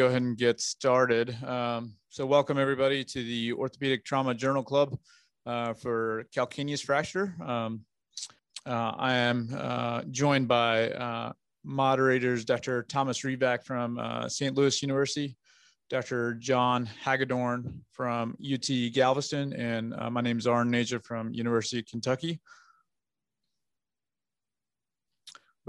go ahead and get started. Um, so welcome everybody to the Orthopedic Trauma Journal Club uh, for calcaneus fracture. Um, uh, I am uh, joined by uh, moderators Dr. Thomas Rivak from uh, St. Louis University, Dr. John Hagedorn from UT Galveston, and uh, my name is Arun Aneja from University of Kentucky.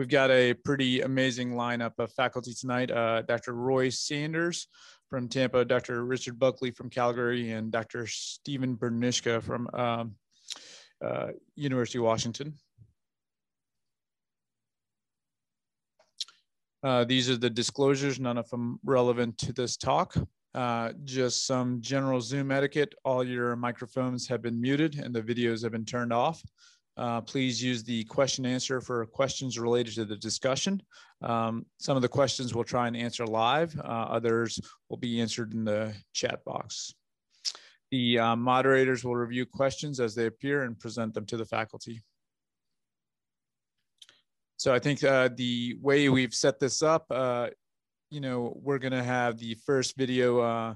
We've got a pretty amazing lineup of faculty tonight. Uh, Dr. Roy Sanders from Tampa, Dr. Richard Buckley from Calgary, and Dr. Stephen Benirschke from um, uh, University of Washington. Uh, these are the disclosures, none of them relevant to this talk. Uh, just some general Zoom etiquette. All your microphones have been muted and the videos have been turned off. Uh, please use the question answer for questions related to the discussion. Um, some of the questions we'll try and answer live. Uh, others will be answered in the chat box. The uh, moderators will review questions as they appear and present them to the faculty. So I think uh, the way we've set this up, uh, you know, we're going to have the first video uh,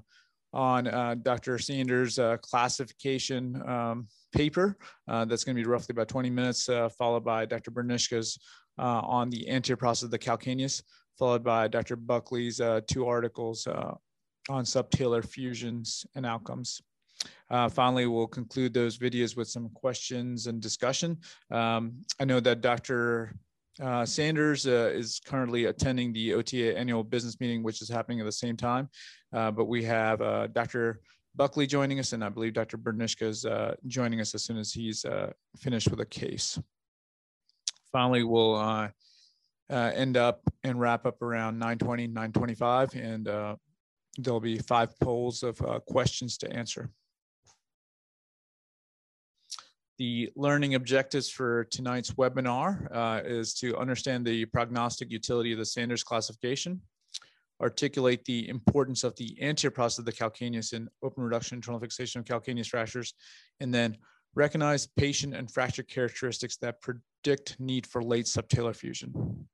on uh, Dr. Sanders' uh, classification um, paper. Uh, that's going to be roughly about 20 minutes, uh, followed by Dr. Benirschke's uh, on the anterior process of the calcaneus, followed by Dr. Buckley's uh, two articles on subtalar fusions and outcomes. finally, we'll conclude those videos with some questions and discussion. Um, I know that Dr. Uh, Sanders uh, is currently attending the OTA annual business meeting, which is happening at the same time. Uh, but we have uh, Dr. Buckley joining us, and I believe Dr. Benirschke is uh, joining us as soon as he's uh, finished with a case. Finally, we'll end up and wrap up around 920, 925, and there'll be five polls of questions to answer. The learning objectives for tonight's webinar uh, is to understand the prognostic utility of the Sanders classification, articulate the importance of the anterior process of the calcaneus in open reduction internal fixation of calcaneus fractures, and then recognize patient and fracture characteristics that predict need for late subtalar fusion.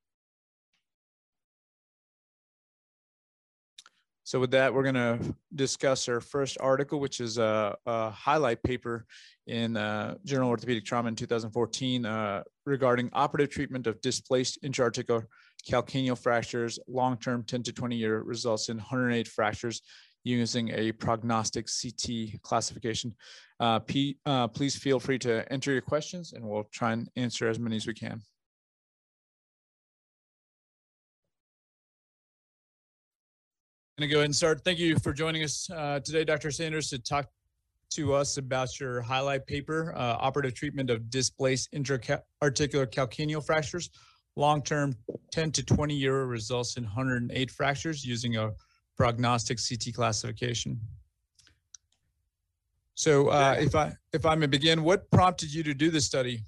So with that, we're going to discuss our first article, which is a, a highlight paper in uh, Journal Orthopedic Trauma in 2014 uh, regarding operative treatment of displaced intra-articular calcaneal fractures, long-term 10 to 20 year results in 108 fractures using a prognostic CT classification. Uh, P, uh, please feel free to enter your questions and we'll try and answer as many as we can. Going to go ahead and start. Thank you for joining us uh, today, Dr. Sanders, to talk to us about your highlight paper, uh, operative treatment of displaced intra-articular calcaneal fractures, long-term 10 to 20 year results in 108 fractures using a prognostic CT classification. So uh, if I if I may begin, what prompted you to do this study?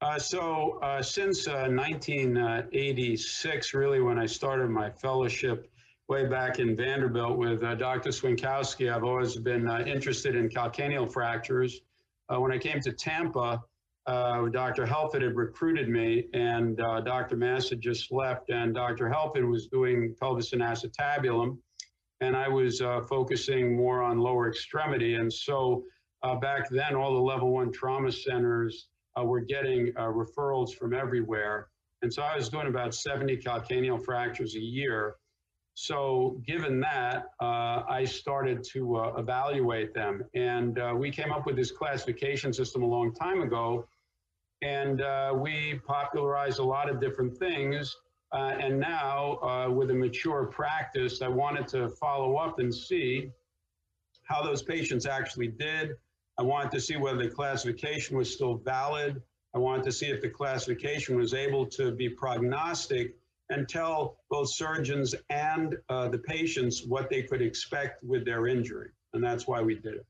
Uh, so uh, since 1986, uh, really when I started my fellowship way back in Vanderbilt with uh, Dr. Swiontkowski. I've always been uh, interested in calcaneal fractures. Uh, when I came to Tampa, uh, Dr. Helfet had recruited me, and uh, Dr. Mass had just left, and Dr. Helfet was doing pelvis and acetabulum, and I was uh, focusing more on lower extremity. And so back then, all the level one trauma centers were getting referrals from everywhere. And so I was doing about 70 calcaneal fractures a year. So given that, uh, I started to uh, evaluate them. And uh, we came up with this classification system a long time ago. And uh, we popularized a lot of different things. Uh, and now, uh, with a mature practice, I wanted to follow up and see how those patients actually did. I wanted to see whether the classification was still valid. I wanted to see if the classification was able to be prognostic and tell both surgeons and uh, the patients what they could expect with their injury. And that's why we did it.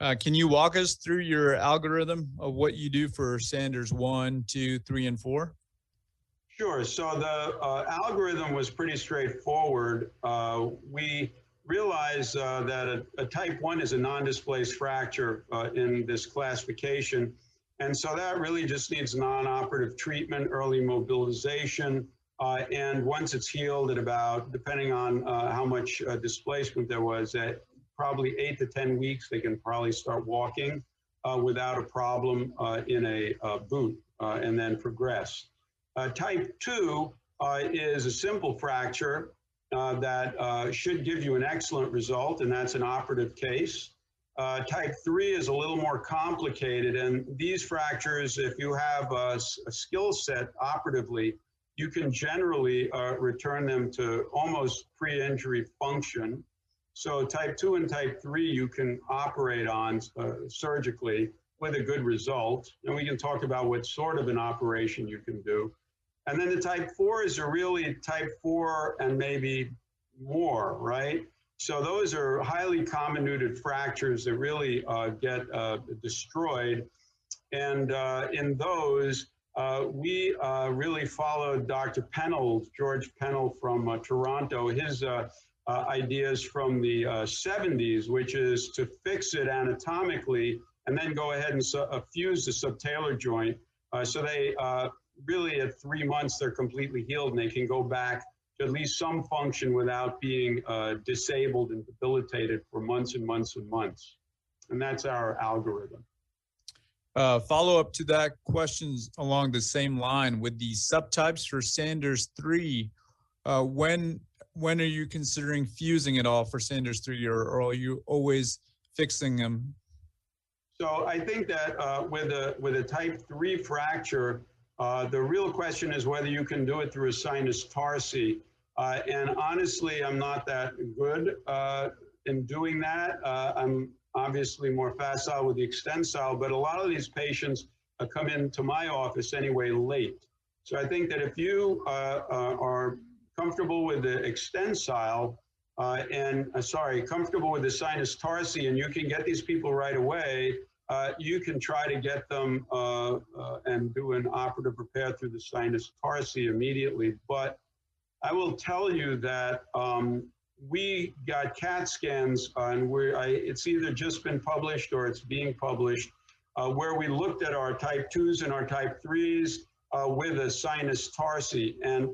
Uh, can you walk us through your algorithm of what you do for Sanders one, two, three, and four? Sure. So the uh, algorithm was pretty straightforward. Uh, we realized uh, that a, a, type 1 is a non-displaced fracture uh, in this classification. And so that really just needs non-operative treatment, early mobilization, Uh, and once it's healed at about, depending on uh, how much uh, displacement there was, at probably eight to 10 weeks, they can probably start walking uh, without a problem uh, in a uh, boot and then progress. type 2 is a simple fracture that should give you an excellent result, and that's an operative case. Uh, type 3 is a little more complicated, and these fractures, if you have a, a skill set operatively, you can generally uh, return them to almost pre-injury function. So type 2 and type 3 you can operate on uh, surgically with a good result. And we can talk about what sort of an operation you can do. And then the type 4 is a really type 4 and maybe more, right? So those are highly comminuted fractures that really uh, get uh, destroyed. And uh, in those, uh, we uh, really followed Dr. Pennal, George Pennal from uh, Toronto, his ideas from the 70s, which is to fix it anatomically and then go ahead and fuse the subtalar joint. so they really at three months, they're completely healed and they can go back at least some function without being uh, disabled and debilitated for months and months and months. And that's our algorithm. Uh, follow up to that questions along the same line with the subtypes for Sanders 3. Uh, when when are you considering fusing it all for Sanders 3 or, or are you always fixing them? So I think that uh, with a with a type 3 fracture, uh, the real question is whether you can do it through a sinus tarsi. Uh, and honestly, I'm not that good uh, in doing that. Uh, I'm obviously more facile with the extensile, but a lot of these patients uh, come into my office anyway late. So I think that if you are comfortable with the extensile, uh, and uh, sorry, comfortable with the sinus tarsi, and you can get these people right away, uh, you can try to get them uh, uh, and do an operative repair through the sinus tarsi immediately. But I will tell you that um, we got CAT scans, uh, and we it's either just been published or it's being published, uh, where we looked at our type 2s and our type 3s with a sinus tarsi. And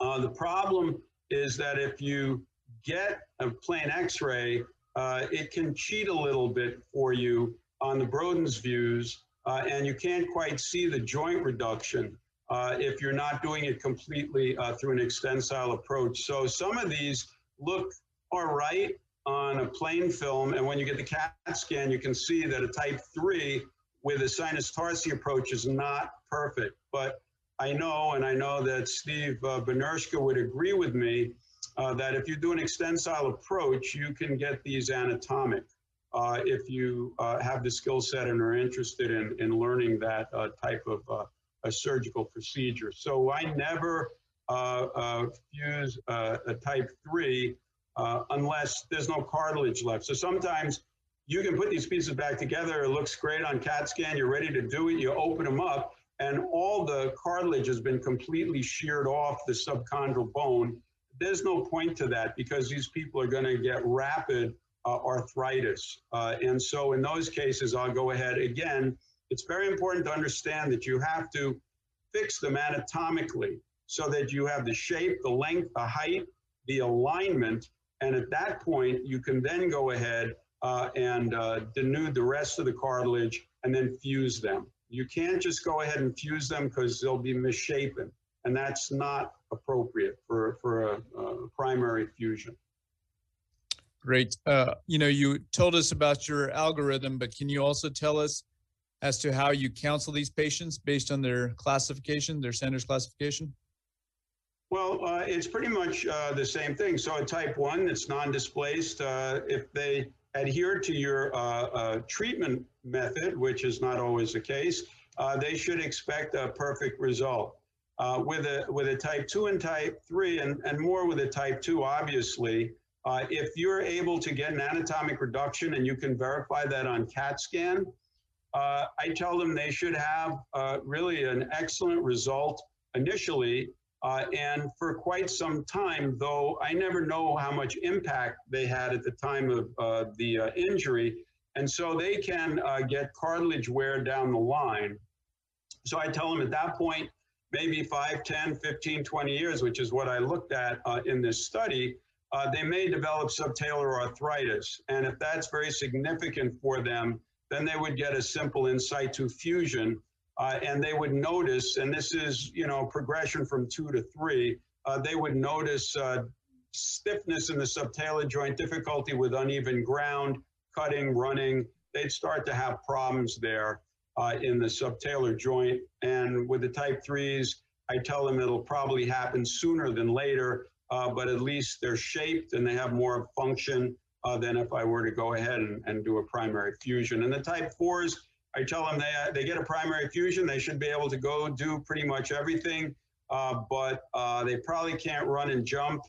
the problem is that if you get a plain x-ray, uh, it can cheat a little bit for you on the Broden's views, uh, and you can't quite see the joint reduction uh, if you're not doing it completely uh, through an extensile approach. So some of these look all right on a plain film, and when you get the CAT scan, you can see that a type 3 with a sinus tarsi approach is not perfect. But I know, and I know that Steve uh, would agree with me, uh, that if you do an extensile approach, you can get these anatomic uh, if you uh, have the skill set and are interested in, in learning that uh, type of uh, a surgical procedure. So I never uh, uh, fuse a type 3 unless there's no cartilage left. So sometimes you can put these pieces back together. It looks great on CAT scan. You're ready to do it. You open them up, and all the cartilage has been completely sheared off the subchondral bone. There's no point to that because these people are going to get rapid uh, arthritis. Uh, and so in those cases, I'll go ahead again. It's very important to understand that you have to fix them anatomically so that you have the shape, the length, the height, the alignment. And at that point, you can then go ahead uh, and uh, denude the rest of the cartilage and then fuse them. You can't just go ahead and fuse them because they'll be misshapen. And that's not appropriate for, for a, a primary fusion. Great. Uh, you know, you told us about your algorithm, but can you also tell us as to how you counsel these patients based on their classification, their Sanders classification? Well, uh, it's pretty much uh, the same thing. So a type 1 that's non-displaced, uh, if they adhere to your uh, uh, treatment method, which is not always the case, they should expect a perfect result. with, a, with a type 2 and type 3, and, and more with a type 2, obviously, uh, if you're able to get an anatomic reduction and you can verify that on CAT scan, uh, I tell them they should have uh, really an excellent result initially. Uh, and for quite some time, though I never know how much impact they had at the time of uh, the uh, injury. And so they can get cartilage wear down the line. So I tell them at that point, maybe 5, 10, 15, 20 years, which is what I looked at uh, in this study, uh, they may develop subtalar arthritis. And if that's very significant for them, then they would get a simple in situ fusion uh, and they would notice, and this is, you know, progression from two to three, uh, they would notice uh, stiffness in the subtalar joint, difficulty with uneven ground, cutting, running. They'd start to have problems there uh, in the subtalar joint. And with the type threes, I tell them it'll probably happen sooner than later, uh, but at least they're shaped and they have more function uh, than if I were to go ahead and, and do a primary fusion. And the type fours, I tell them they, they get a primary fusion, they should be able to go do pretty much everything, uh, but uh, they probably can't run and jump.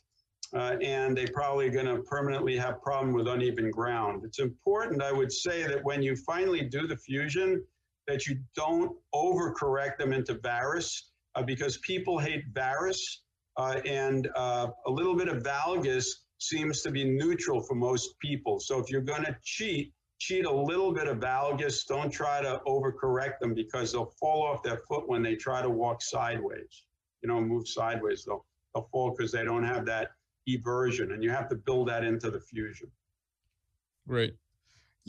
Uh, and they probably going to permanently have problem with uneven ground. It's important, I would say, that when you finally do the fusion, that you don't overcorrect them into varus uh, because people hate varus uh, and a little bit of valgus seems to be neutral for most people. So if you're going to cheat, cheat a little bit of valgus. Don't try to overcorrect them because they'll fall off their foot when they try to walk sideways. You know, move sideways. They'll, they'll fall because they don't have that eversion and you have to build that into the fusion. Great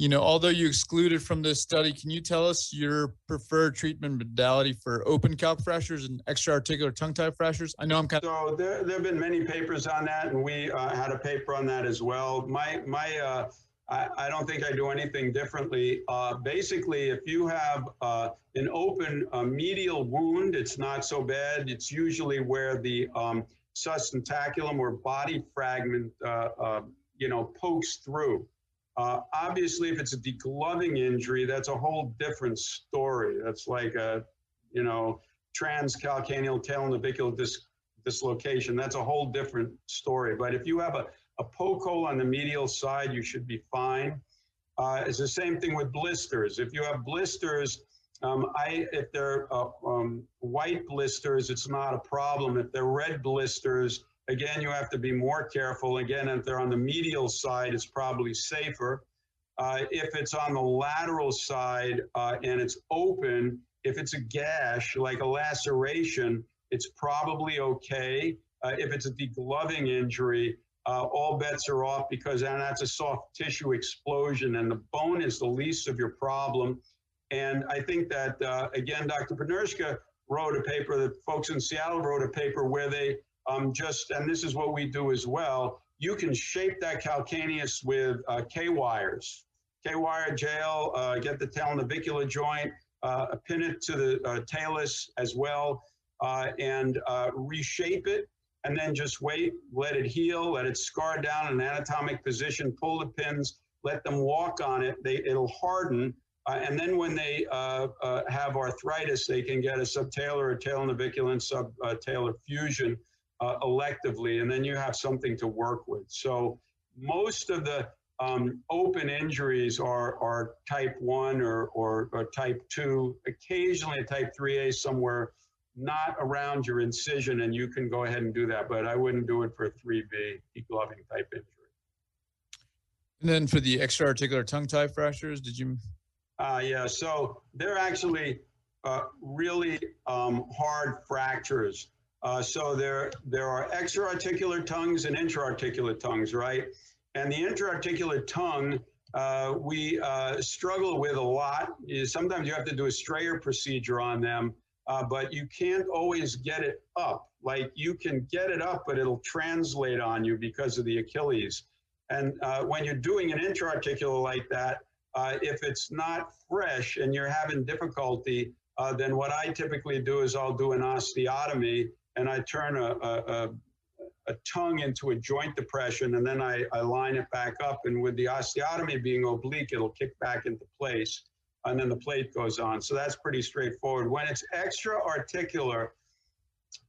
you know, although you excluded from this study, can you tell us your preferred treatment modality for open calc fractures and extra-articular tongue type fractures? I know I'm kind of. So there, there have been many papers on that, and we uh, had a paper on that as well. My, my, uh, I, I, don't think I do anything differently. Uh, basically, if you have uh, an open uh, medial wound, it's not so bad. It's usually where the um, sustentaculum or body fragment, uh, you know, pokes through. Uh, obviously, if it's a degloving injury, that's a whole different story. That's like a, you know, transcalcaneal talonavicular dis- dislocation. That's a whole different story. But if you have a, a poke hole on the medial side, you should be fine. Uh, it's the same thing with blisters. If you have blisters, um, I, if they're uh, um, white blisters, it's not a problem. If they're red blisters, Again, you have to be more careful. Again, if they're on the medial side, it's probably safer. Uh, if it's on the lateral side uh, and it's open, if it's a gash, like a laceration, it's probably okay. Uh, if it's a degloving injury, uh, all bets are off because then that's a soft tissue explosion and the bone is the least of your problem. And I think that, uh, again, Dr. Benirschke wrote a paper, the folks in Seattle wrote a paper where they um, just, and this is what we do as well, you can shape that calcaneus with uh, K-wires. K-wire jail, uh, get the talonavicular joint, uh, pin it to the uh, talus as well, uh, and uh, reshape it, and then just wait, let it heal, let it scar down in an anatomic position, pull the pins, let them walk on it, they, it'll harden, and then when they have arthritis, they can get a subtalar or talonavicular and subtalar fusion uh, electively, and then you have something to work with. So most of the um, open injuries are, are type 1 or, or, or, type 2, occasionally a type 3A somewhere not around your incision, and you can go ahead and do that, but I wouldn't do it for a 3B, degloving type injury. And then for the extra-articular tongue type fractures, did you? Uh, yeah, so they're actually uh, really um, hard fractures. Uh, so there, there are extra-articular tongues and intra-articular tongues, right? And the intra-articular tongue, uh, we uh, struggle with a lot. Sometimes you have to do a Strayer procedure on them, uh, but you can't always get it up. Like you can get it up, but it'll translate on you because of the Achilles. And uh, when you're doing an intra-articular like that, uh, if it's not fresh and you're having difficulty, then what I typically do is I'll do an osteotomy and I turn a, a, a, tongue into a joint depression and then I, I line it back up. And with the osteotomy being oblique, it'll kick back into place and then the plate goes on. So that's pretty straightforward. When it's extra articular,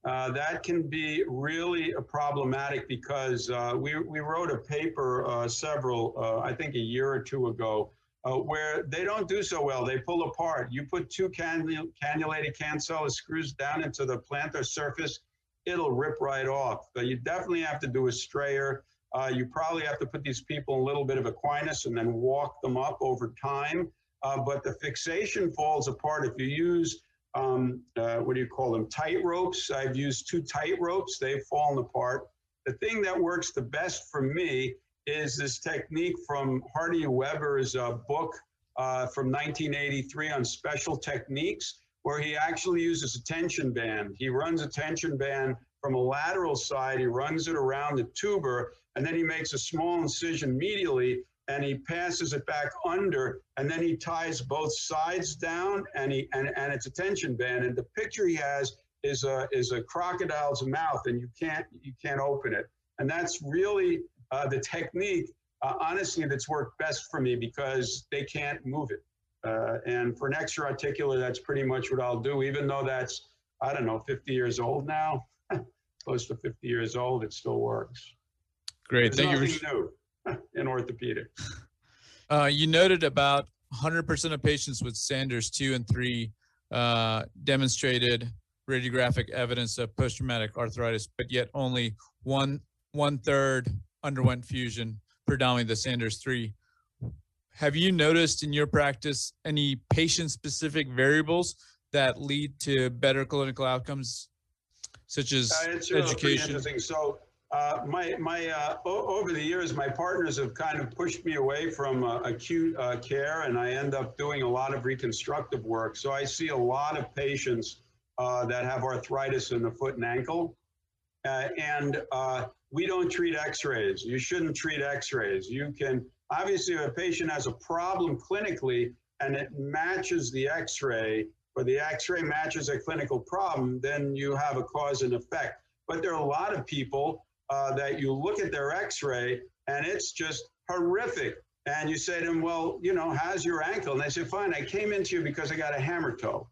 uh, that can be really problematic because uh, we, we wrote a paper uh, several, uh, I think a year or two ago, uh, where they don't do so well. They pull apart. You put two cannul cannulated cancellous screws down into the plantar surface, it'll rip right off. But you definitely have to do a strayer. Uh, you probably have to put these people a little bit of equinus and then walk them up over time. Uh, but the fixation falls apart if you use um, uh, what do you call them, tight ropes. I've used two tight ropes. They've fallen apart. The thing that works the best for me is this technique from Hardy Weber's uh, book uh, from 1983 on special techniques, where he actually uses a tension band. He runs a tension band from a lateral side, he runs it around the tuber, and then he makes a small incision medially and he passes it back under and then he ties both sides down and he and, and it's a tension band and the picture he has is a is a crocodile's mouth and you can't you can't open it and that's really uh, the technique uh, honestly that's worked best for me because they can't move it. Uh, and for an extra articular that's pretty much what i'll do even though that's i don't know 50 years old now. Close to 50 years old it still works. Great There's thank you new in orthopedics. Uh, you noted about 100% of patients with Sanders 2 and 3 uh, demonstrated radiographic evidence of post-traumatic arthritis, but yet only one one third underwent fusion, predominantly the Sanders 3. Have you noticed in your practice any patient-specific variables that lead to better clinical outcomes, such as uh, it's education? Interesting. So uh, my my uh, over the years, my partners have kind of pushed me away from uh, acute uh, care, and I end up doing a lot of reconstructive work. So I see a lot of patients uh, that have arthritis in the foot and ankle, uh, and we don't treat X-rays. You shouldn't treat X-rays. You can obviously, if a patient has a problem clinically and it matches the X-ray, or the X-ray matches a clinical problem, then you have a cause and effect. But there are a lot of people uh, that you look at their x-ray and it's just horrific. And you say to them, well, you know, how's your ankle? And they say, fine, I came into you because I got a hammer toe.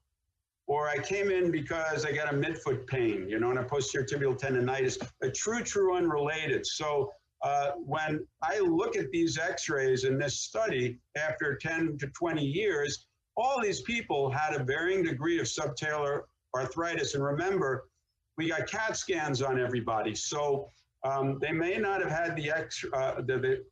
Or I came in because I got a midfoot pain, you know, and a posterior tibial tendonitis, a true, true unrelated. So uh, when I look at these x-rays in this study after 10 to 20 years, all these people had a varying degree of subtalar arthritis. And remember, we got CAT scans on everybody. So um, they may not have had the, X, uh, the, the,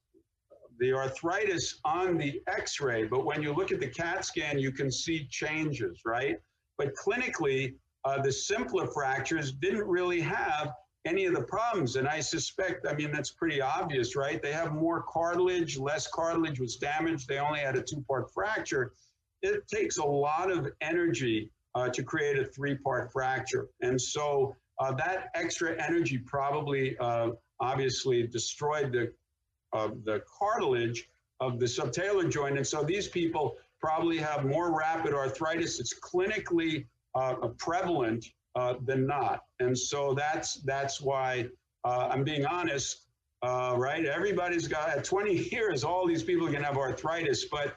the arthritis on the x-ray, but when you look at the CAT scan, you can see changes, right? But clinically, uh, the simpler fractures didn't really have any of the problems. And I suspect, I mean, that's pretty obvious, right? They have more cartilage, less cartilage was damaged. They only had a two-part fracture. It takes a lot of energy uh, to create a three-part fracture. And so uh, that extra energy probably uh, obviously destroyed the, uh, the cartilage of the subtalar joint. And so these people probably have more rapid arthritis. It's clinically uh, prevalent uh, than not. And so that's, that's why uh, I'm being honest, right? Everybody's got, at 20 years, all these people can have arthritis, but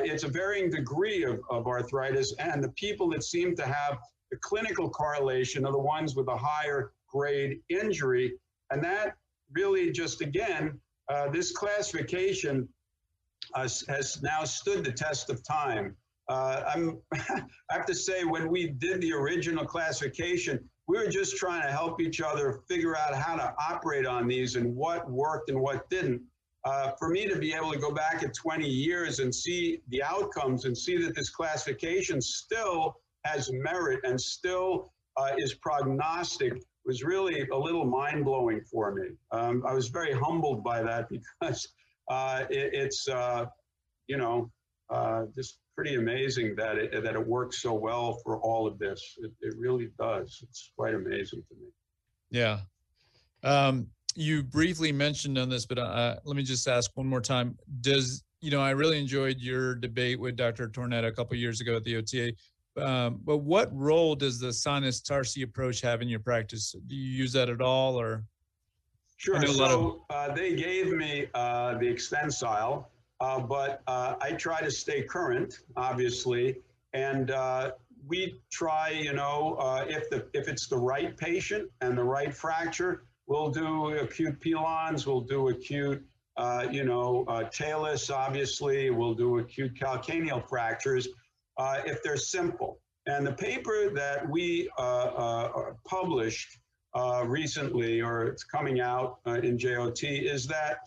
it's a varying degree of, of arthritis. And the people that seem to have the clinical correlation are the ones with a higher grade injury. And that really just, again, uh, this classification uh, has now stood the test of time. Uh, I'm, I have to say, when we did the original classification, we were just trying to help each other figure out how to operate on these and what worked and what didn't. Uh, for me to be able to go back at 20 years and see the outcomes and see that this classification still has merit and still uh, is prognostic was really a little mind blowing for me. Um, I was very humbled by that because uh, it, it's, uh, you know, uh, just pretty amazing that it, that it works so well for all of this. It, it really does. It's quite amazing to me. Yeah. Um, you briefly mentioned on this, but uh, let me just ask one more time. Does you know, I really enjoyed your debate with Dr. Tornetta a couple years ago at the OTA. Um, but what role does the sinus tarsi approach have in your practice? Do you use that at all or? Sure. So of... uh, they gave me uh, the Extensile, uh, but uh, I try to stay current, obviously. And uh, we try, you know, uh, if the if it's the right patient and the right fracture, we'll do acute pilons, we'll do acute, you know, talus, obviously, we'll do acute calcaneal fractures uh, if they're simple. And the paper that we uh, uh, published uh, recently, or it's coming out uh, in JOT, is that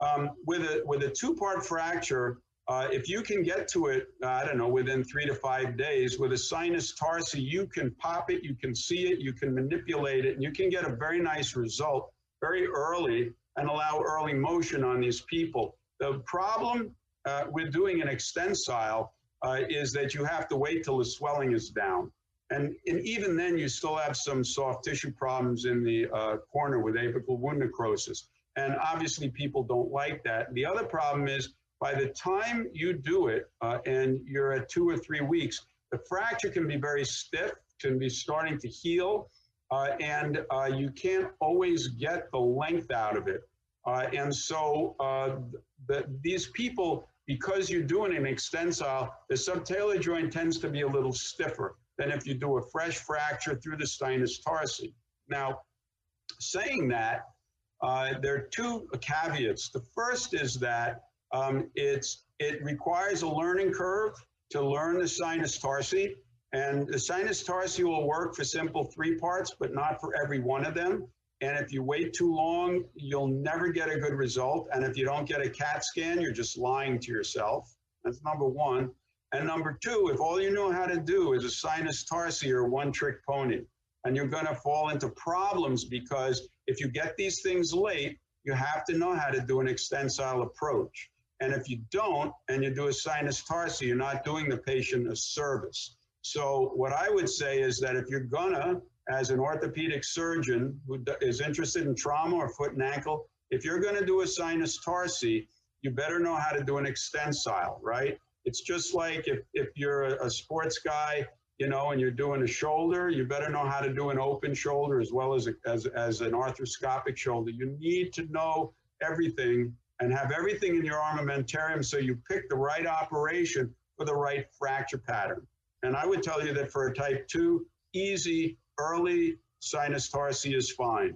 um, with a with a two-part fracture, uh, if you can get to it, I don't know, within three to five days with a sinus tarsi, you can pop it, you can see it, you can manipulate it, and you can get a very nice result very early and allow early motion on these people. The problem uh, with doing an extensile uh, is that you have to wait till the swelling is down. And, and even then, you still have some soft tissue problems in the uh, corner with apical wound necrosis. And obviously, people don't like that. The other problem is by the time you do it uh, and you're at two or three weeks, the fracture can be very stiff, can be starting to heal, uh, and uh, you can't always get the length out of it. Uh, and so uh, the, these people, because you're doing an extensile, the subtalar joint tends to be a little stiffer than if you do a fresh fracture through the sinus tarsi. Now, saying that, uh, there are two caveats. The first is that um, it's, it requires a learning curve to learn the sinus tarsi. And the sinus tarsi will work for simple three parts, but not for every one of them. And if you wait too long, you'll never get a good result. And if you don't get a CAT scan, you're just lying to yourself. That's number one. And number two, if all you know how to do is a sinus tarsi or one trick pony, and you're going to fall into problems because if you get these things late, you have to know how to do an extensile approach. And if you don't, and you do a sinus tarsi, you're not doing the patient a service. So what I would say is that if you're gonna, as an orthopedic surgeon who is interested in trauma or foot and ankle, if you're gonna do a sinus tarsi, you better know how to do an extensile, right? It's just like if, if you're a, sports guy, you know, and you're doing a shoulder, you better know how to do an open shoulder as well as, a, as, as an arthroscopic shoulder. You need to know everything and have everything in your armamentarium so you pick the right operation for the right fracture pattern. And I would tell you that for a type 2, easy, early sinus tarsi is fine.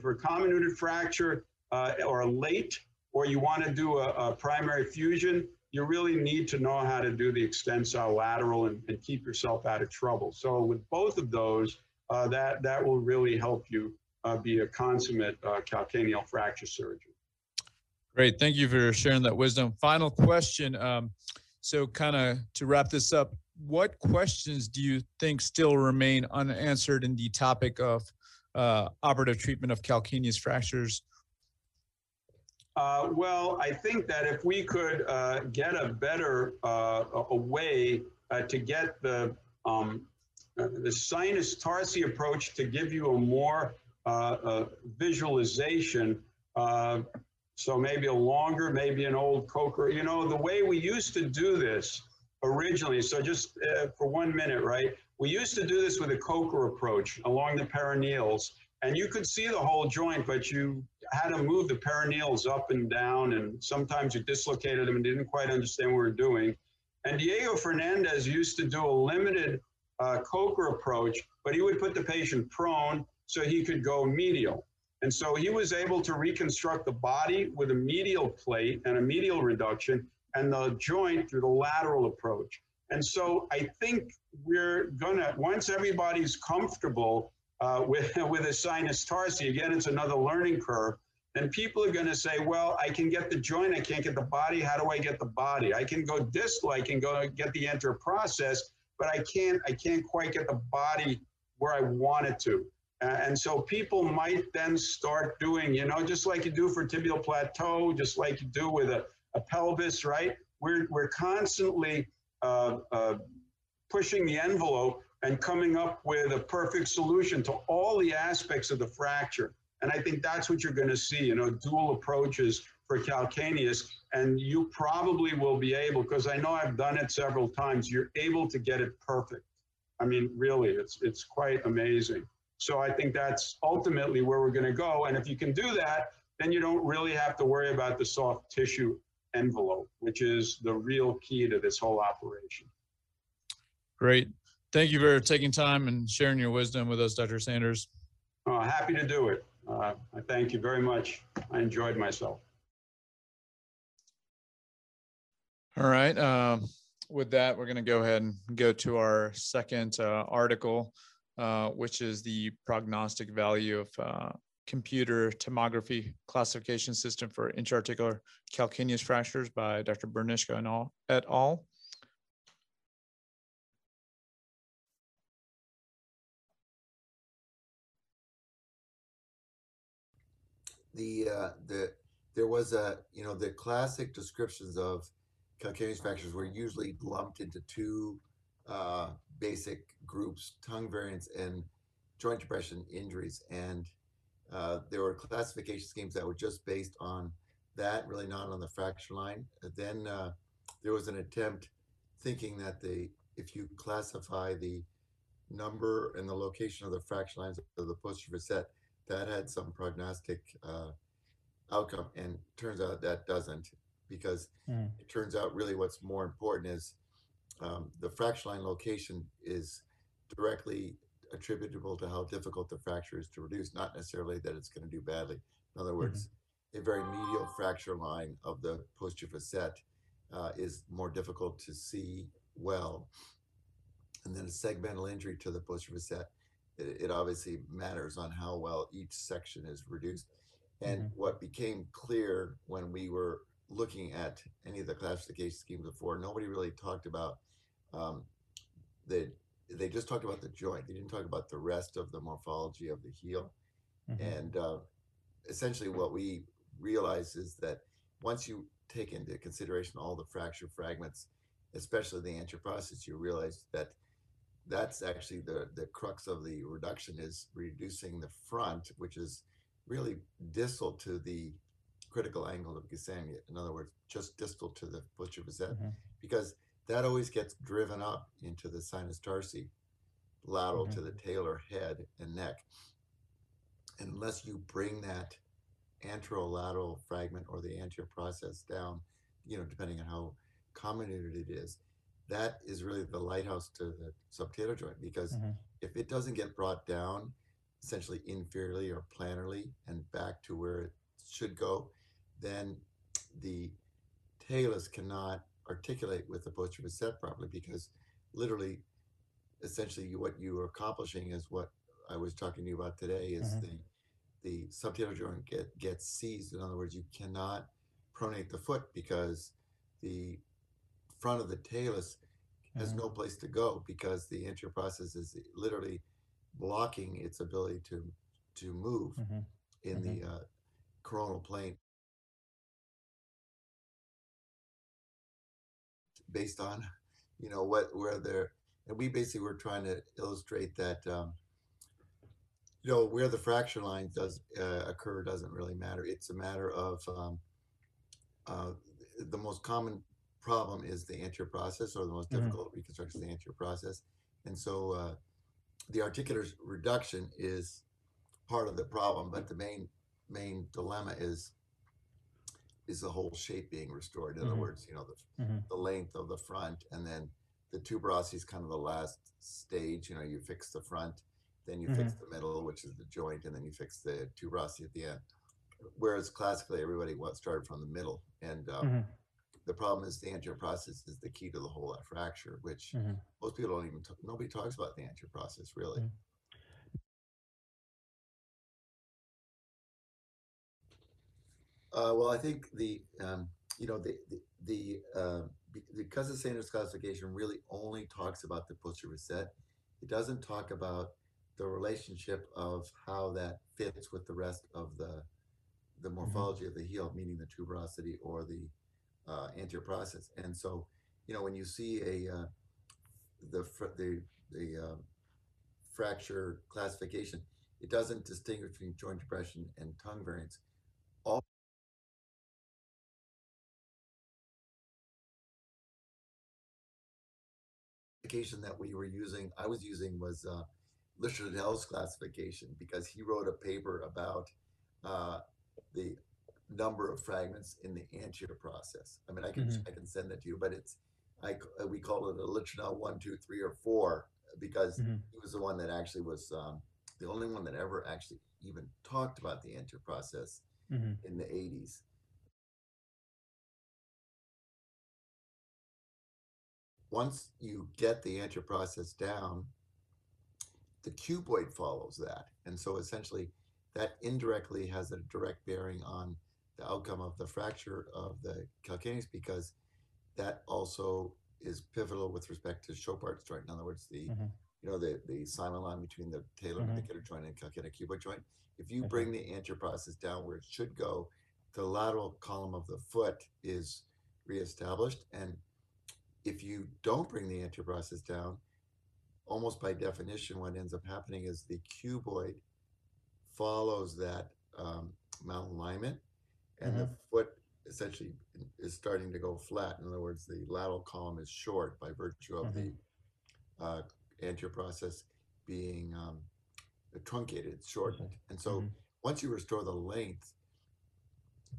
For a comminuted fracture uh, or late, or you want to do a, a, primary fusion, you really need to know how to do the extensile lateral and, and keep yourself out of trouble. So with both of those, uh, that, that will really help you uh, be a consummate uh, calcaneal fracture surgeon. Great. Thank you for sharing that wisdom. Final question. Um, so, kind of to wrap this up, what questions do you think still remain unanswered in the topic of uh, operative treatment of calcaneus fractures? Uh, well, I think that if we could uh, get a better uh, a way uh, to get the um, uh, the sinus tarsi approach to give you a more visualization so maybe a longer, maybe an old Kocher. You know, the way we used to do this originally, so just uh, for one minute, right? We used to do this with a Kocher approach along the peroneals, and you could see the whole joint, but you had to move the peroneals up and down, and sometimes you dislocated them and didn't quite understand what we were doing. And Diego Fernandez used to do a limited uh, Kocher approach, but he would put the patient prone so he could go medial. And so he was able to reconstruct the body with a medial plate and a medial reduction and the joint through the lateral approach. And so I think we're gonna, once everybody's comfortable uh, with, with a sinus tarsi, again, it's another learning curve, then people are gonna say, well, I can get the joint, I can't get the body, how do I get the body? I can go distal, I can go get the enter process, but I can't, I can't quite get the body where I want it to. And so people might then start doing, you know, just like you do for tibial plateau, just like you do with a, a pelvis, right? We're, we're constantly uh, uh, pushing the envelope and coming up with a perfect solution to all the aspects of the fracture. And I think that's what you're going to see, you know, dual approaches for calcaneus. And you probably will be able, because I know I've done it several times, you're able to get it perfect. I mean, really, it's, it's quite amazing. So I think that's ultimately where we're going to go. And if you can do that, then you don't really have to worry about the soft tissue envelope, which is the real key to this whole operation. Great. Thank you for taking time and sharing your wisdom with us, Dr. Sanders. Uh, happy to do it. Uh, I thank you very much. I enjoyed myself. All right. Um, with that, we're going to go ahead and go to our second uh, article. Uh, which is the prognostic value of uh, computer tomography classification system for intra-articular calcaneus fractures by Dr. Benirschke and all, et al. The uh, the there was a you know the classic descriptions of calcaneus fractures were usually lumped into two uh, basic groups: tongue variants and joint depression injuries. And uh, there were classification schemes that were just based on that, really not on the fracture line. And then uh, there was an attempt thinking that the if you classify the number and the location of the fracture lines of the posterior facet that had some prognostic uh, outcome, and turns out that doesn't, because mm. it turns out really what's more important is um, the fracture line location is directly attributable to how difficult the fracture is to reduce, not necessarily that it's going to do badly. In other words, mm-hmm. a very medial fracture line of the posterior facet uh, is more difficult to see well. And then a segmental injury to the posterior facet it, it obviously matters on how well each section is reduced. And mm-hmm. what became clear when we were looking at any of the classification schemes before, nobody really talked about um, the they just talked about the joint. They didn't talk about the rest of the morphology of the heel. Mm-hmm. And uh, essentially, what we realize is that once you take into consideration all the fracture fragments, especially the anterior you realize that that's actually the the crux of the reduction is reducing the front, which is really distal to the critical angle of Gissane. In other words, just distal to the posterior facet, mm-hmm. because that always gets driven up into the sinus tarsi, lateral mm-hmm. to the talar head and neck. Unless you bring that anterolateral fragment or the anterior process down, you know, depending on how comminuted it is, that is really the lighthouse to the subtalar joint because mm-hmm. if it doesn't get brought down essentially inferiorly or planarly and back to where it should go, then the talus cannot articulate with the posterior facet properly because literally essentially what you are accomplishing is what I was talking to you about today is mm-hmm. the the subtalar joint get, gets seized. In other words, you cannot pronate the foot because the front of the talus has no place to go because the anterior process is literally blocking its ability to to move mm-hmm. in mm-hmm. the uh, coronal plane based on you know what where they're and we basically were trying to illustrate that um, you know where the fracture line does uh, occur doesn't really matter it's a matter of um, uh, the most common problem is the anterior process, or the most mm-hmm. difficult reconstruction is the anterior process. And so uh, the articular reduction is part of the problem, but the main main dilemma is is the whole shape being restored. In mm-hmm. other words, you know the mm-hmm. the length of the front, and then the tuberosity is kind of the last stage. You know, you fix the front, then you fix mm-hmm. the middle, which is the joint, and then you fix the tuberosity at the end. Whereas classically, everybody started from the middle, and um, mm-hmm the problem is the anterior process is the key to the whole fracture, which mm-hmm. most people don't even, t- nobody talks about the anterior process really. Mm-hmm. Uh, well, I think the, um, you know, the, the, the uh, because the Sanders classification really only talks about the posterior facet, it doesn't talk about the relationship of how that fits with the rest of the the mm-hmm. morphology mm-hmm. of the heel, meaning the tuberosity or the uh, anterior process. And so, you know, when you see a uh, the the the uh, fracture classification, it doesn't distinguish between joint depression and tongue variants. All classification that we were using, I was using was uh, classification because he wrote a paper about uh, the number of fragments in the anterior process. I mean, I can mm-hmm. I can send that to you, but it's I we call it a Lichnell one, two, three, or four because mm-hmm. he was the one that actually was um, the only one that ever actually even talked about the anterior process mm-hmm. in the 80s. Once you get the anterior process down, the cuboid follows that. And so essentially, that indirectly has a direct bearing on the outcome of the fracture of the calcaneus because that also is pivotal with respect to Chopart's joint. In other words, the Mhm. you know the the cyma line between the talar Mhm. mandibular joint and calcaneal cuboid joint. If you Mhm. bring the anterior process down where it should go, the lateral column of the foot is reestablished. And if you don't bring the anterior process down, almost by definition, what ends up happening is the cuboid follows that um, malalignment, and the foot essentially is starting to go flat. In other words, the lateral column is short by virtue of the uh, anterior process being um, truncated, shortened. And so Mhm. once you restore the length,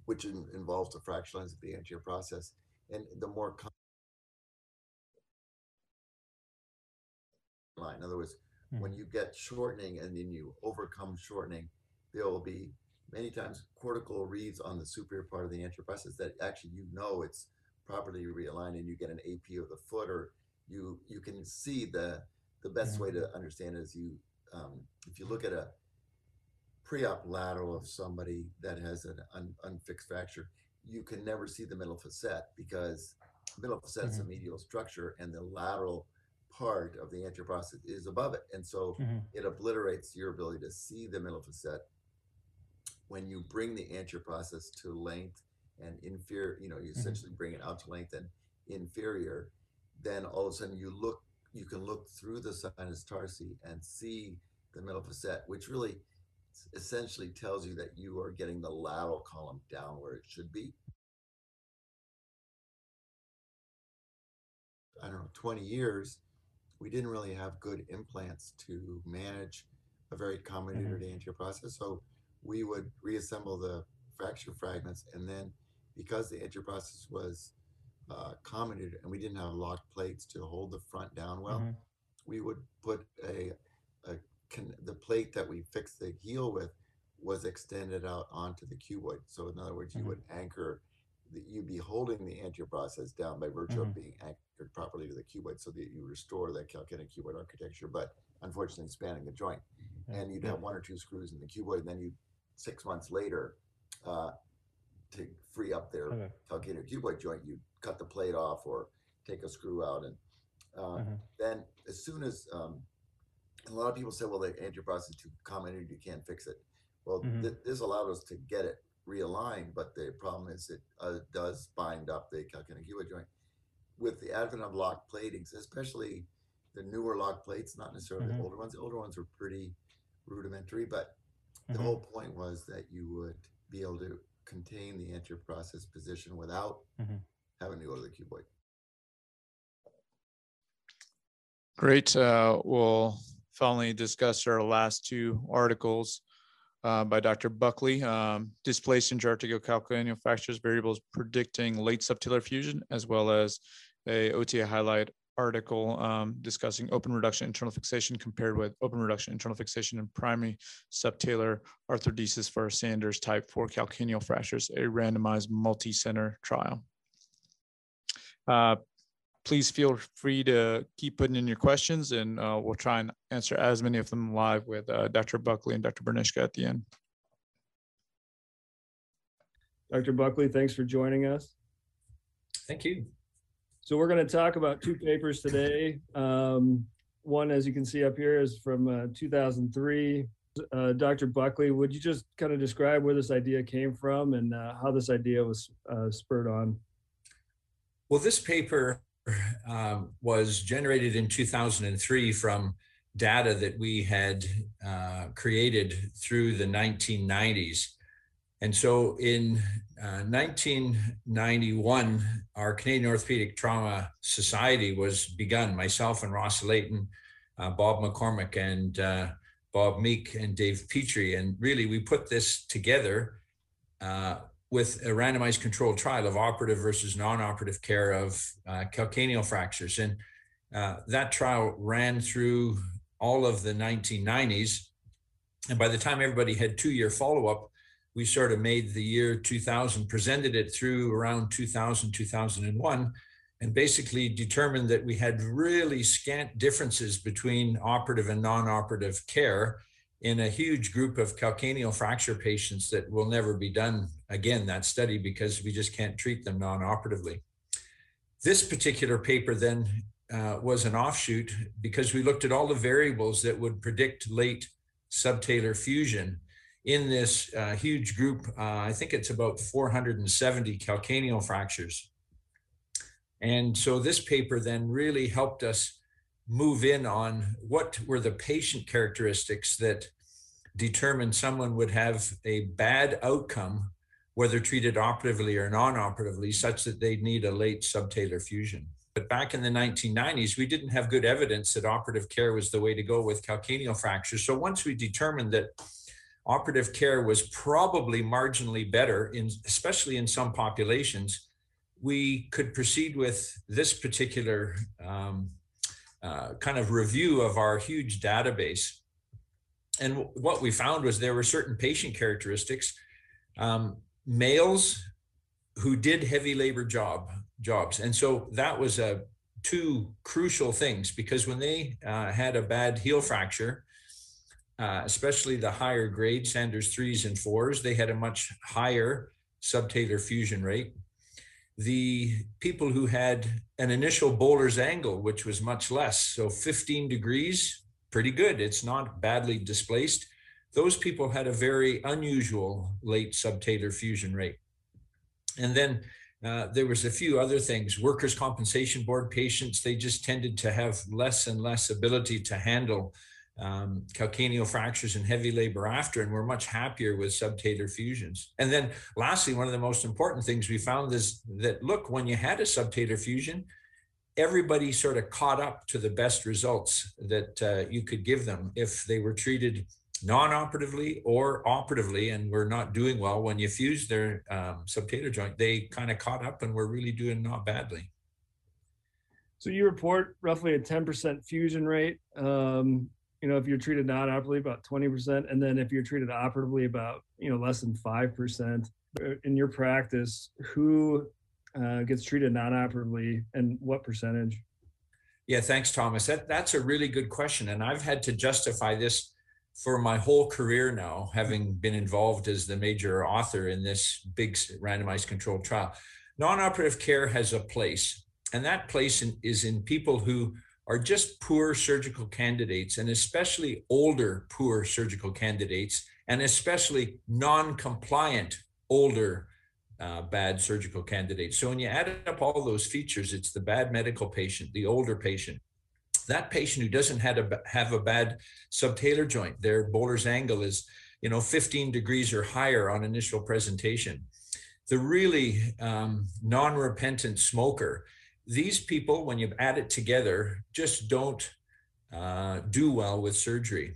which in, involves the fracture lines of the anterior process, and the more com- line, in other words, when you get shortening and then you overcome shortening, there will be many times cortical reads on the superior part of the anterior process that actually you know it's properly realigned and you get an AP of the foot or you you can see the the best way to understand it is you um, if you look at a pre-op lateral of somebody that has an un, unfixed fracture, you can never see the middle facet because middle facet is a medial structure and the lateral part of the anterior process is above it. And so Mhm. it obliterates your ability to see the middle facet when you bring the anterior process to length and inferior, you know, you mm-hmm. essentially bring it out to length and inferior, then all of a sudden you look, you can look through the sinus tarsi and see the middle facet, which really essentially tells you that you are getting the lateral column down where it should be. I don't know, 20 years, we didn't really have good implants to manage a very mm-hmm. comminuted anterior process. So we would reassemble the fracture fragments and then because the anterior process was uh, comminuted and we didn't have locked plates to hold the front down well, Mhm. we would put a, a con- the plate that we fixed the heel with was extended out onto the cuboid. So in other words, you Mhm. would anchor, the, you'd be holding the anterior process down by virtue Mhm. of being anchored properly to the cuboid so that you restore that calcaneal cuboid architecture, but unfortunately spanning the joint. And you'd have one or two screws in the cuboid, and then you, six months later, uh, to free up their Okay. calcaneal cuboid joint, you cut the plate off or take a screw out and uh, Mhm. then as soon as um, a lot of people say, well, the process is too comminuted, you can't fix it. Well, Mhm. th- this allowed us to get it realigned, but the problem is it uh, does bind up the calcaneal cuboid joint. With the advent of lock platings, especially the newer lock plates, not necessarily Mhm. the older ones. The older ones were pretty rudimentary, but the Mhm. whole point was that you would be able to contain the anterior process position without Mhm. having to go to the cuboid. Great. Uh, we'll finally discuss our last two articles uh, by Dr. Buckley, um, displaced calcaneal fractures variables predicting late subtalar fusion, as well as a OTA highlight article um, discussing open reduction internal fixation compared with open reduction internal fixation in primary subtalar arthrodesis for Sanders type 4 calcaneal fractures, a randomized multi-center trial. Uh, please feel free to keep putting in your questions and uh, we'll try and answer as many of them live with uh, Dr. Buckley and Dr. Benirschke at the end. Dr. Buckley, thanks for joining us. Thank you. So we're going to talk about two papers today. Um, one, as you can see up here, is from uh, 2003. Uh, Dr. Buckley, would you just kind of describe where this idea came from and uh, how this idea was uh, spurred on? Well, this paper um, was generated in 2003 from data that we had uh, created through the 1990s. And so in uh, 1991, our Canadian Orthopedic Trauma Society was begun. Myself and Ross Leighton, uh, Bob McCormack, and uh, Bob Meek, and Dave Petrie. And really, we put this together uh, with a randomized controlled trial of operative versus non-operative care of uh, calcaneal fractures. And uh, that trial ran through all of the 1990s. And by the time everybody had two-year follow-up, we sort of made the year 2000, presented it through around 2000, 2001, and basically determined that we had really scant differences between operative and non-operative care in a huge group of calcaneal fracture patients that will never be done again, that study, because we just can't treat them non operatively. This particular paper then uh, was an offshoot because we looked at all the variables that would predict late subtalar fusion in this uh, huge group. Uh, I think it's about 470 calcaneal fractures. And so this paper then really helped us move in on what were the patient characteristics that determined someone would have a bad outcome, whether treated operatively or non operatively, such that they'd need a late subtalar fusion. But back in the 1990s, we didn't have good evidence that operative care was the way to go with calcaneal fractures. So once we determined that operative care was probably marginally better, in, especially in some populations, we could proceed with this particular um, uh, kind of review of our huge database. And what we found was there were certain patient characteristics. Um, males who did heavy labor job jobs. And so that was a uh, two crucial things because when they uh, had a bad heel fracture, uh, especially the higher grade Sanders threes and fours, they had a much higher subtalar fusion rate. The people who had an initial Böhler's angle, which was much less, so 15 degrees, pretty good. It's not badly displaced. Those people had a very unusual late subtalar fusion rate. And then uh, there was a few other things. Workers' compensation board patients, they just tended to have less and less ability to handle um, calcaneal fractures and heavy labor after, and we're much happier with subtalar fusions. And then lastly, one of the most important things we found is that look, when you had a subtalar fusion, everybody sort of caught up to the best results that uh, you could give them if they were treated non-operatively or operatively and were not doing well when you fuse their um, subtalar joint they kind of caught up and were really doing not badly so you report roughly a 10% fusion rate um, you know if you're treated non-operatively about 20% and then if you're treated operatively about you know less than 5% in your practice who uh, gets treated non-operatively and what percentage yeah thanks thomas that, that's a really good question and i've had to justify this for my whole career now, having been involved as the major author in this big randomized controlled trial, non operative care has a place. And that place in, is in people who are just poor surgical candidates, and especially older poor surgical candidates, and especially non compliant older uh, bad surgical candidates. So when you add up all those features, it's the bad medical patient, the older patient, that patient who doesn't have a, have a bad subtalar joint, their Böhler's angle is, you know, 15 degrees or higher on initial presentation. The really um, non-repentant smoker, these people, when you add it together, just don't uh, do well with surgery.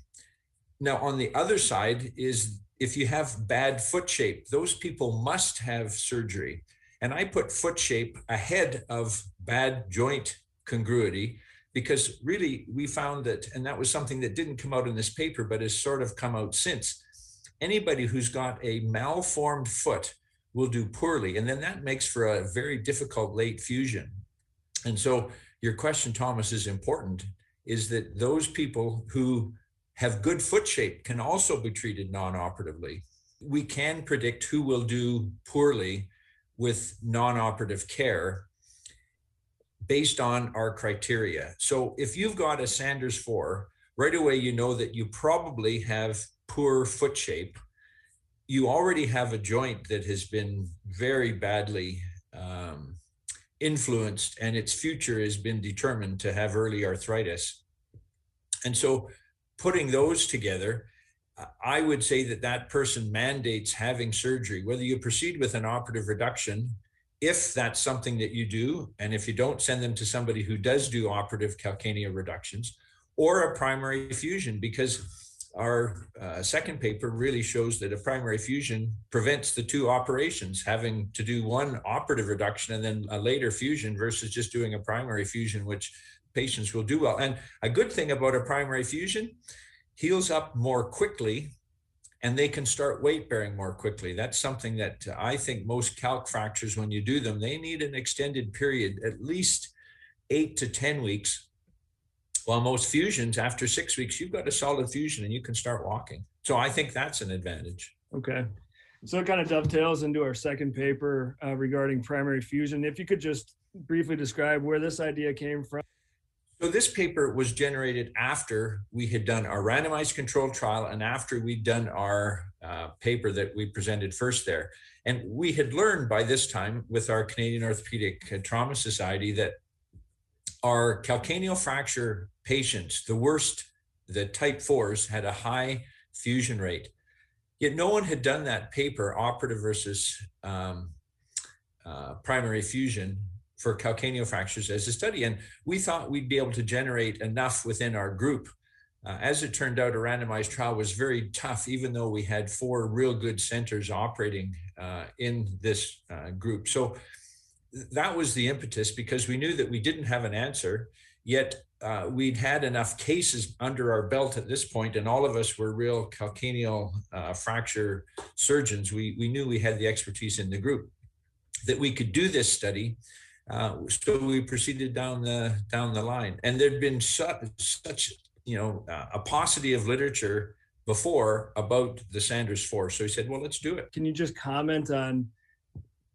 Now, on the other side is if you have bad foot shape, those people must have surgery. And I put foot shape ahead of bad joint congruity because really we found that, and that was something that didn't come out in this paper, but has sort of come out since. Anybody who's got a malformed foot will do poorly. And then that makes for a very difficult late fusion. And so your question, Thomas, is important is that those people who have good foot shape can also be treated non operatively. We can predict who will do poorly with non operative care based on our criteria. So if you've got a Sanders 4, right away you know that you probably have poor foot shape. You already have a joint that has been very badly um, influenced and its future has been determined to have early arthritis. And so putting those together, I would say that that person mandates having surgery, whether you proceed with an operative reduction if that's something that you do, and if you don't, send them to somebody who does do operative calcanea reductions or a primary fusion, because our uh, second paper really shows that a primary fusion prevents the two operations, having to do one operative reduction and then a later fusion versus just doing a primary fusion, which patients will do well. And a good thing about a primary fusion heals up more quickly and they can start weight bearing more quickly. That's something that I think most calc fractures, when you do them, they need an extended period, at least eight to 10 weeks While most fusions, after six weeks, you've got a solid fusion and you can start walking. So I think that's an advantage. Okay. So it kind of dovetails into our second paper uh, regarding primary fusion. If you could just briefly describe where this idea came from. So this paper was generated after we had done our randomized controlled trial and after we'd done our uh, paper that we presented first there. And we had learned by this time with our Canadian Orthopedic Trauma Society that our calcaneal fracture patients, the worst, the type fours, had a high fusion rate. Yet no one had done that paper, operative versus um, uh, primary fusion for calcaneal fractures as a study. And we thought we'd be able to generate enough within our group. Uh, as it turned out, a randomized trial was very tough, even though we had four real good centers operating uh, in this uh, group. So that was the impetus because we knew that we didn't have an answer, yet uh, we'd had enough cases under our belt at this point, and all of us were real calcaneal uh, fracture surgeons. We, we knew we had the expertise in the group that we could do this study. Uh, so we proceeded down the down the line, and there'd been such, such you know uh, a paucity of literature before about the Sanders fours. So he said, "Well, let's do it." Can you just comment on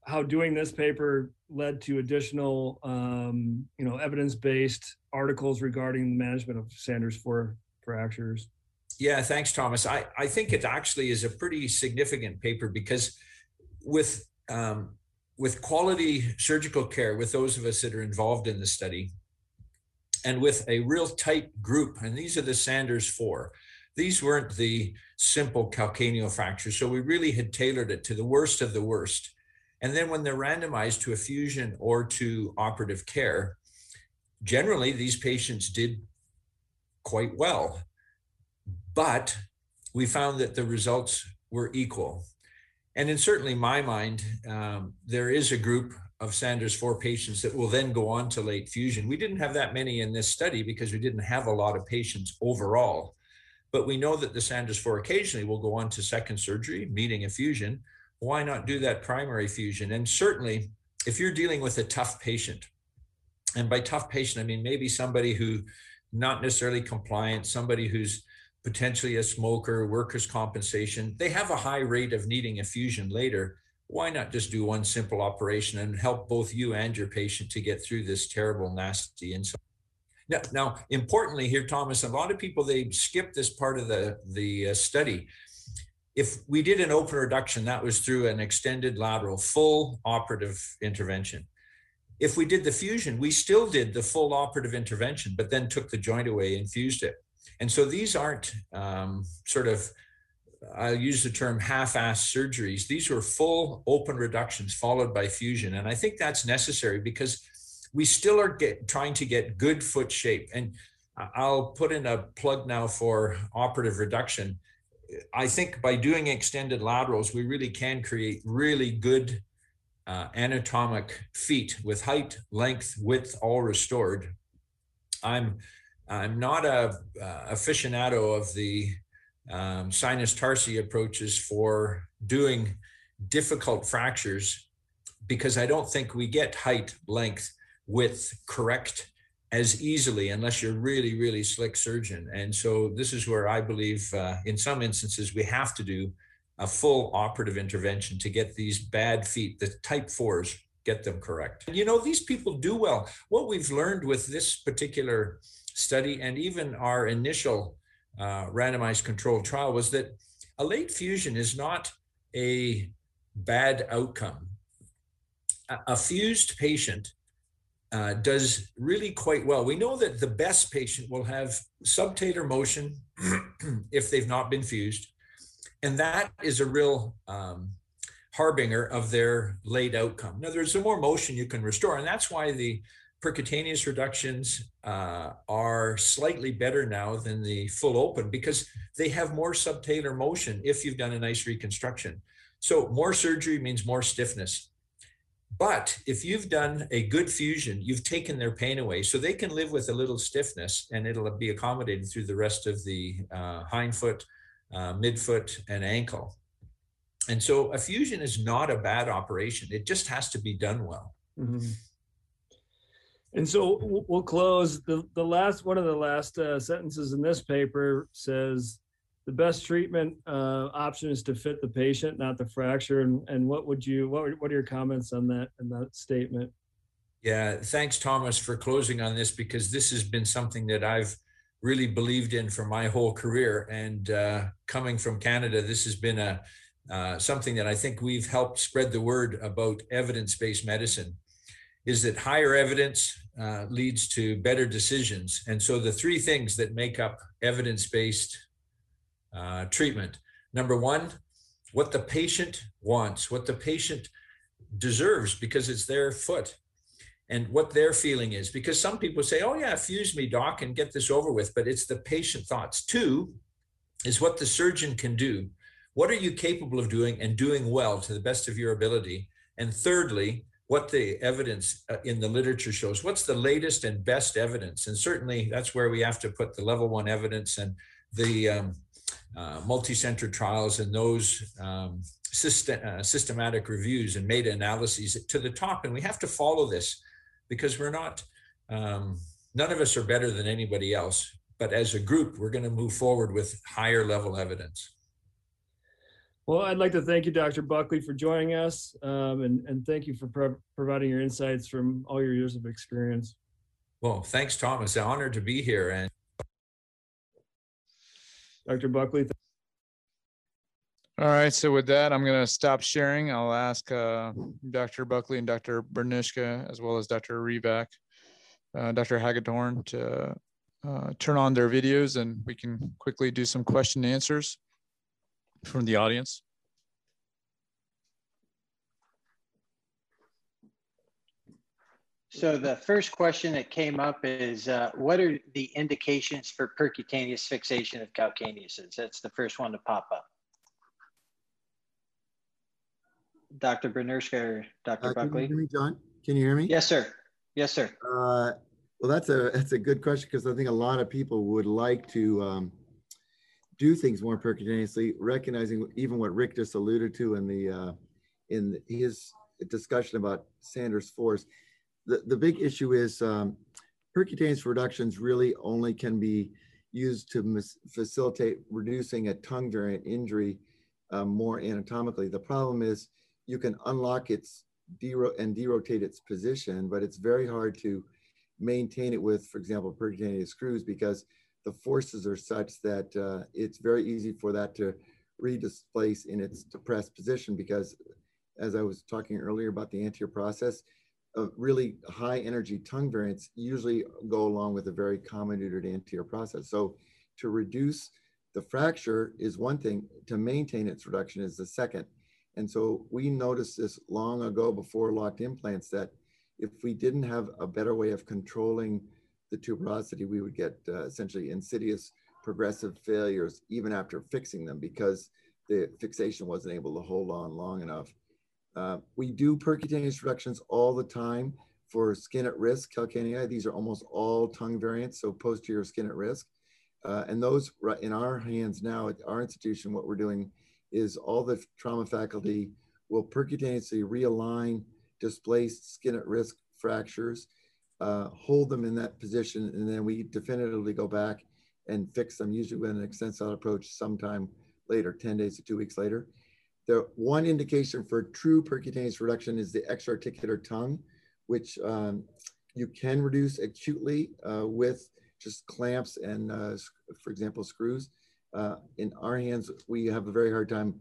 how doing this paper led to additional, um, you know, evidence-based articles regarding management of Sanders for fractures? Yeah, thanks, Thomas. I, I think it actually is a pretty significant paper because with um, with quality surgical care, with those of us that are involved in the study, and with a real tight group, and these are the Sanders four. These weren't the simple calcaneal fractures, so we really had tailored it to the worst of the worst. And then when they're randomized to a fusion or to operative care, generally these patients did quite well. But we found that the results were equal. And in certainly my mind, um, there is a group of Sanders 4 patients that will then go on to late fusion. We didn't have that many in this study because we didn't have a lot of patients overall. But we know that the Sanders 4 occasionally will go on to second surgery, meeting a fusion, why not do that primary fusion? And certainly, if you're dealing with a tough patient, and by tough patient, I mean maybe somebody who not necessarily compliant, somebody who's potentially a smoker, workers' compensation, they have a high rate of needing a fusion later. Why not just do one simple operation and help both you and your patient to get through this terrible, nasty insult? Now, now importantly here, Thomas, a lot of people they skip this part of the the uh, study if we did an open reduction, that was through an extended lateral, full operative intervention. If we did the fusion, we still did the full operative intervention, but then took the joint away and fused it. And so these aren't um, sort of, I'll use the term half-ass surgeries. These were full open reductions followed by fusion. And I think that's necessary because we still are get, trying to get good foot shape. And I'll put in a plug now for operative reduction I think by doing extended laterals, we really can create really good uh, anatomic feet with height, length, width all restored. I'm I'm not a uh, aficionado of the um, sinus tarsi approaches for doing difficult fractures because I don't think we get height, length, width correct as easily unless you're really really slick surgeon and so this is where i believe uh, in some instances we have to do a full operative intervention to get these bad feet the type fours get them correct you know these people do well what we've learned with this particular study and even our initial uh, randomized controlled trial was that a late fusion is not a bad outcome a, a fused patient uh, does really quite well. We know that the best patient will have subtalar motion if they've not been fused. And that is a real um, harbinger of their late outcome. Now, there's more motion you can restore, and that's why the percutaneous reductions uh, are slightly better now than the full open because they have more subtalar motion if you've done a nice reconstruction. So more surgery means more stiffness. But if you've done a good fusion, you've taken their pain away. So they can live with a little stiffness and it'll be accommodated through the rest of the uh, hindfoot, uh, midfoot, and ankle. And so a fusion is not a bad operation. It just has to be done well. Mm-hmm. And so we'll close. The, the last one of the last uh, sentences in this paper says the best treatment uh, option is to fit the patient, not the fracture. And, and what would you, what, what are your comments on that, and that statement? Yeah, thanks, Thomas, for closing on this because this has been something that I've really believed in for my whole career. And uh, coming from Canada, this has been a uh, something that I think we've helped spread the word about evidence-based medicine. Is that higher evidence uh, leads to better decisions, and so the three things that make up evidence-based uh, treatment: number one, what the patient wants, what the patient deserves because it's their foot and what their feeling is. Because some people say, oh, yeah, fuse me, doc, and get this over with. But it's the patient thoughts. Two is what the surgeon can do. What are you capable of doing and doing well to the best of your ability? And thirdly, what the evidence uh, in the literature shows. What's the latest and best evidence? And certainly that's where we have to put the level one evidence and the um, uh, multi-center trials and those um, system, uh, systematic reviews and meta-analyses to the top. And we have to follow this because we're not, um, none of us are better than anybody else. But as a group, we're going to move forward with higher level evidence. Well, I'd like to thank you, Dr. Buckley, for joining us, um, and, and thank you for pro providing your insights from all your years of experience. Well, thanks, Thomas. Honored to be here. And Dr. Buckley. All right, so with that, I'm going to stop sharing. I'll ask uh, Dr. Buckley and Dr. Benirschke, as well as Dr. Reback, uh, Dr. Hagedorn to uh, turn on their videos and we can quickly do some question and answers from the audience. So the first question that came up is, uh, what are the indications for percutaneous fixation of calcaneuses? That's the first one to pop up. Dr. Benirschke or Dr. Uh, Buckley? Can you hear me, John? Can you hear me? Yes, sir. Yes, sir. Uh, well, that's a that's a good question because I think a lot of people would like to um, do things more percutaneously, recognizing even what Rick just alluded to in the uh, in his discussion about Sanders fours. The the big issue is um, percutaneous reductions really only can be used to facilitate reducing a tongue variant injury uh, more anatomically. The problem is you can unlock its dero and derotate its position, but it's very hard to maintain it with, for example, percutaneous screws because the forces are such that uh, it's very easy for that to redisplace in its depressed position because as I was talking earlier about the anterior process, uh, really high energy tongue variants usually go along with a very comminuted anterior process. So to reduce the fracture is one thing, to maintain its reduction is the second. And so we noticed this long ago before locked implants that if we didn't have a better way of controlling the tuberosity, we would get uh, essentially insidious progressive failures even after fixing them because the fixation wasn't able to hold on long enough. Uh, we do percutaneous reductions all the time for skin at risk calcanei. These are almost all tongue variants, so posterior skin at risk. Uh, and those in our hands now at our institution, what we're doing is all the trauma faculty will percutaneously realign displaced skin at risk fractures, uh, hold them in that position, and then we definitively go back and fix them, usually with an extensile approach sometime later, 10 days to two weeks later. The one indication for true percutaneous reduction is the extra-articular tongue, which um, you can reduce acutely uh, with just clamps and, uh, for example, screws uh, in our hands, we have a very hard time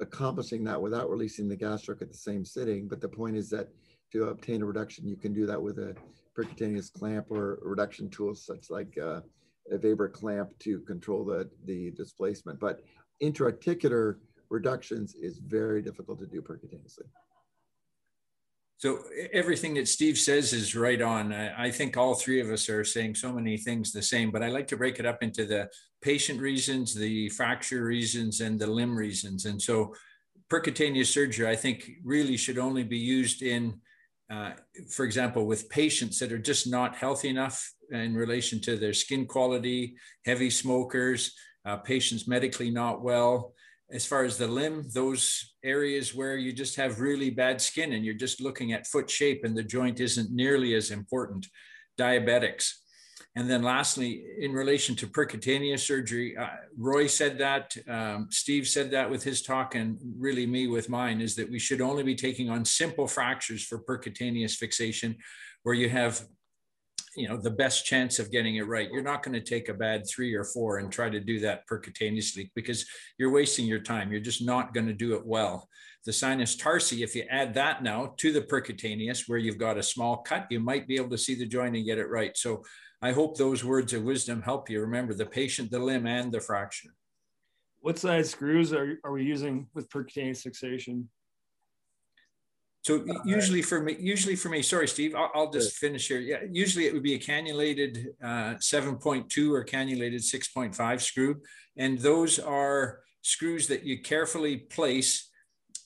accomplishing that without releasing the gastroc at the same sitting. But the point is that to obtain a reduction, you can do that with a percutaneous clamp or reduction tools such like uh, a Weber clamp to control the, the displacement. But intra-articular reductions is very difficult to do percutaneously. So everything that Steve says is right on. I, I, think all three of us are saying so many things the same, but I like to break it up into the patient reasons, the fracture reasons, and the limb reasons. And so percutaneous surgery, I think, really should only be used in, uh, for example, with patients that are just not healthy enough in relation to their skin quality, heavy smokers, uh, patients medically not well, as far as the limb, those areas where you just have really bad skin and you're just looking at foot shape and the joint isn't nearly as important. Diabetics. And then lastly, in relation to percutaneous surgery, uh, Roy said that, um, Steve said that with his talk, and really me with mine, is that we should only be taking on simple fractures for percutaneous fixation where you have you know the best chance of getting it right. You're not going to take a bad three or four and try to do that percutaneously because you're wasting your time. You're just not going to do it well. The sinus tarsi if you add that now to the percutaneous where you've got a small cut you might be able to see the joint and get it right. So i hope those words of wisdom help you remember the patient the limb and the fracture. What size screws are, are we using with percutaneous fixation so usually for me, usually for me, sorry, Steve, I'll, I'll just finish here. Yeah, usually it would be a cannulated uh, 7.2 or cannulated 6.5 screw. And those are screws that you carefully place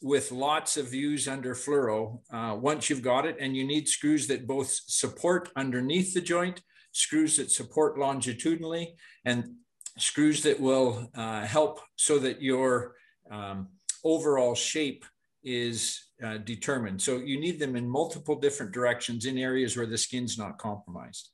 with lots of views under fluoro uh, once you've got it. And you need screws that both support underneath the joint, screws that support longitudinally, and screws that will uh, help so that your um, overall shape is uh, determined. So you need them in multiple different directions in areas where the skin's not compromised.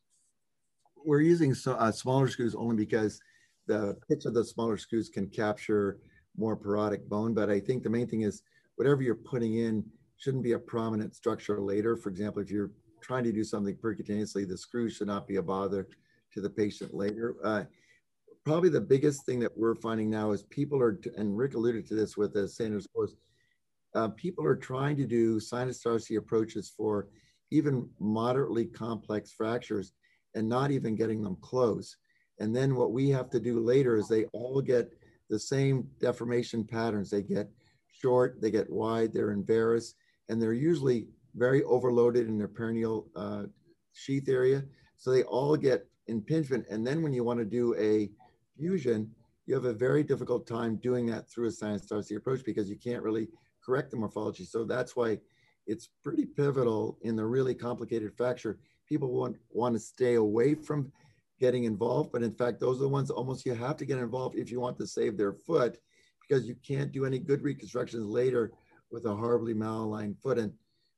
We're using so, uh, smaller screws only because the pitch of the smaller screws can capture more parodic bone. But I think the main thing is whatever you're putting in shouldn't be a prominent structure later. For example, if you're trying to do something percutaneously, the screw should not be a bother to the patient later. Uh, probably the biggest thing that we're finding now is people are, and Rick alluded to this with the Sanders course, uh, people are trying to do sinus tarsi approaches for even moderately complex fractures and not even getting them close. And then what we have to do later is they all get the same deformation patterns. They get short, they get wide, they're varus, and they're usually very overloaded in their peroneal uh, sheath area. So they all get impingement. And then when you want to do a fusion, you have a very difficult time doing that through a sinus tarsi approach because you can't really correct the morphology. So that's why it's pretty pivotal in the really complicated fracture. People want, want to stay away from getting involved, but in fact, those are the ones almost you have to get involved if you want to save their foot because you can't do any good reconstructions later with a horribly malaligned foot. And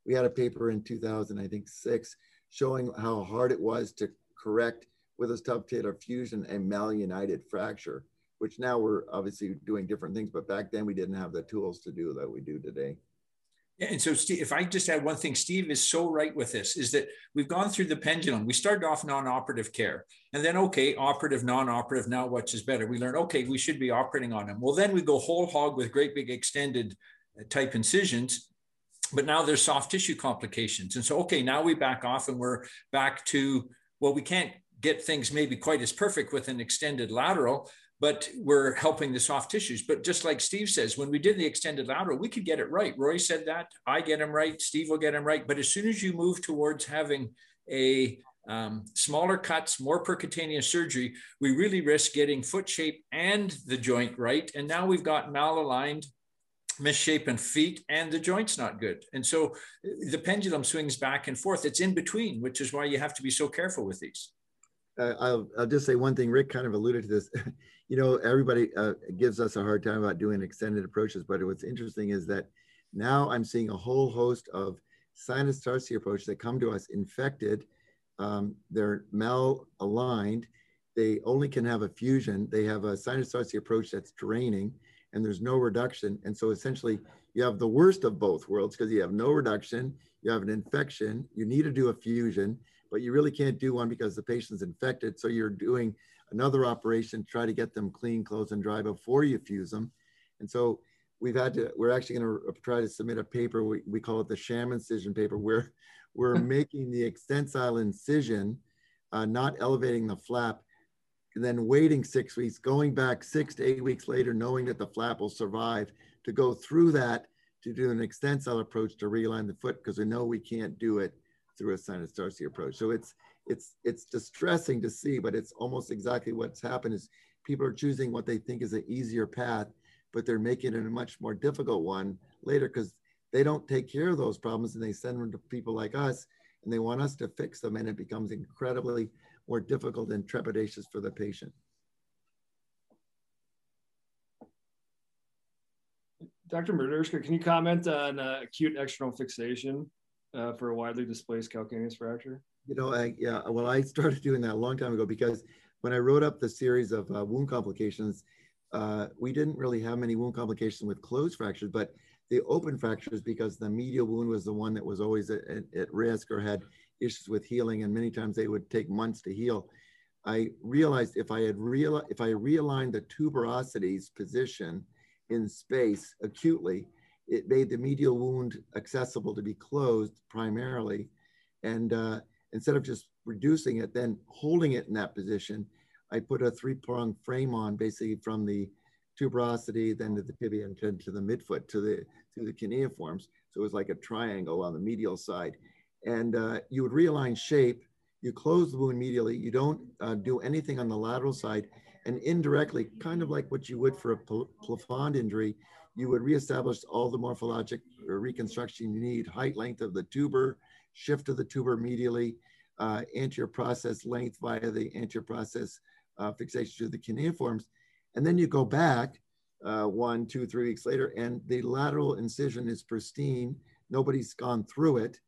we had a paper in 2000, I think six, showing how hard it was to correct with a subtalar fusion a malunited fracture which now we're obviously doing different things, but back then we didn't have the tools to do that we do today. Yeah, and so Steve, if I just add one thing, Steve is so right with this, is that we've gone through the pendulum. We started off non-operative care, and then okay, operative, non-operative. Now, which is better? We learn, okay, we should be operating on them. Well, then we go whole hog with great big extended uh, type incisions, but now there's soft tissue complications, and so okay, now we back off and we're back to well, we can't get things maybe quite as perfect with an extended lateral, but we're helping the soft tissues. But just like Steve says, when we did the extended lateral, we could get it right. Roy said that. I get him right. Steve will get him right. But as soon as you move towards having a um, smaller cuts, more percutaneous surgery, we really risk getting foot shape and the joint right. And now we've got malaligned, misshapen feet, and the joint's not good. And so the pendulum swings back and forth. It's in between, which is why you have to be so careful with these. Uh, I'll, I'll just say one thing. Rick kind of alluded to this. you know, everybody uh, gives us a hard time about doing extended approaches, but what's interesting is that now I'm seeing a whole host of sinus tarsi approaches that come to us infected. Um, they're malaligned. They only can have a fusion. They have a sinus tarsi approach that's draining and there's no reduction. And so essentially you have the worst of both worlds because you have no reduction, you have an infection, you need to do a fusion, but you really can't do one because the patient's infected. So you're doing another operation to try to get them clean, closed, and dry before you fuse them. And so we've had to, we're actually going to try to submit a paper. We, we call it the sham incision paper, where we're making the extensile incision, uh, not elevating the flap, and then waiting six weeks, going back six to eight weeks later, knowing that the flap will survive to go through that to do an extensile approach to realign the foot because we know we can't do it through a sinus tarsi approach. So it's it's it's distressing to see, but it's almost exactly what's happened is people are choosing what they think is an easier path, but they're making it a much more difficult one later because they don't take care of those problems and they send them to people like us and they want us to fix them and it becomes incredibly more difficult and trepidatious for the patient. Dr. Benirschke, can you comment on uh, acute external fixation uh, for a widely displaced calcaneus fracture? You know, I, yeah, well, I started doing that a long time ago because when I wrote up the series of uh, wound complications, uh, we didn't really have many wound complications with closed fractures, but the open fractures, because the medial wound was the one that was always at, at risk or had issues with healing, and many times they would take months to heal. I realized if I had real if I realigned the tuberosity's position in space acutely, it made the medial wound accessible to be closed primarily, and uh, instead of just reducing it, then holding it in that position, I put a three-prong frame on basically from the tuberosity, then to the tibia, and to the midfoot, to the to the cuneiforms. So it was like a triangle on the medial side. And uh, you would realign shape, you close the wound medially, you don't uh, do anything on the lateral side, and indirectly, kind of like what you would for a plafond injury, you would reestablish all the morphologic reconstruction you need, height, length of the tuber, shift of the tuber medially, uh, anterior process length via the anterior process uh, fixation to the cuneiforms. And then you go back uh, one, two, three weeks later, and the lateral incision is pristine. Nobody's gone through it.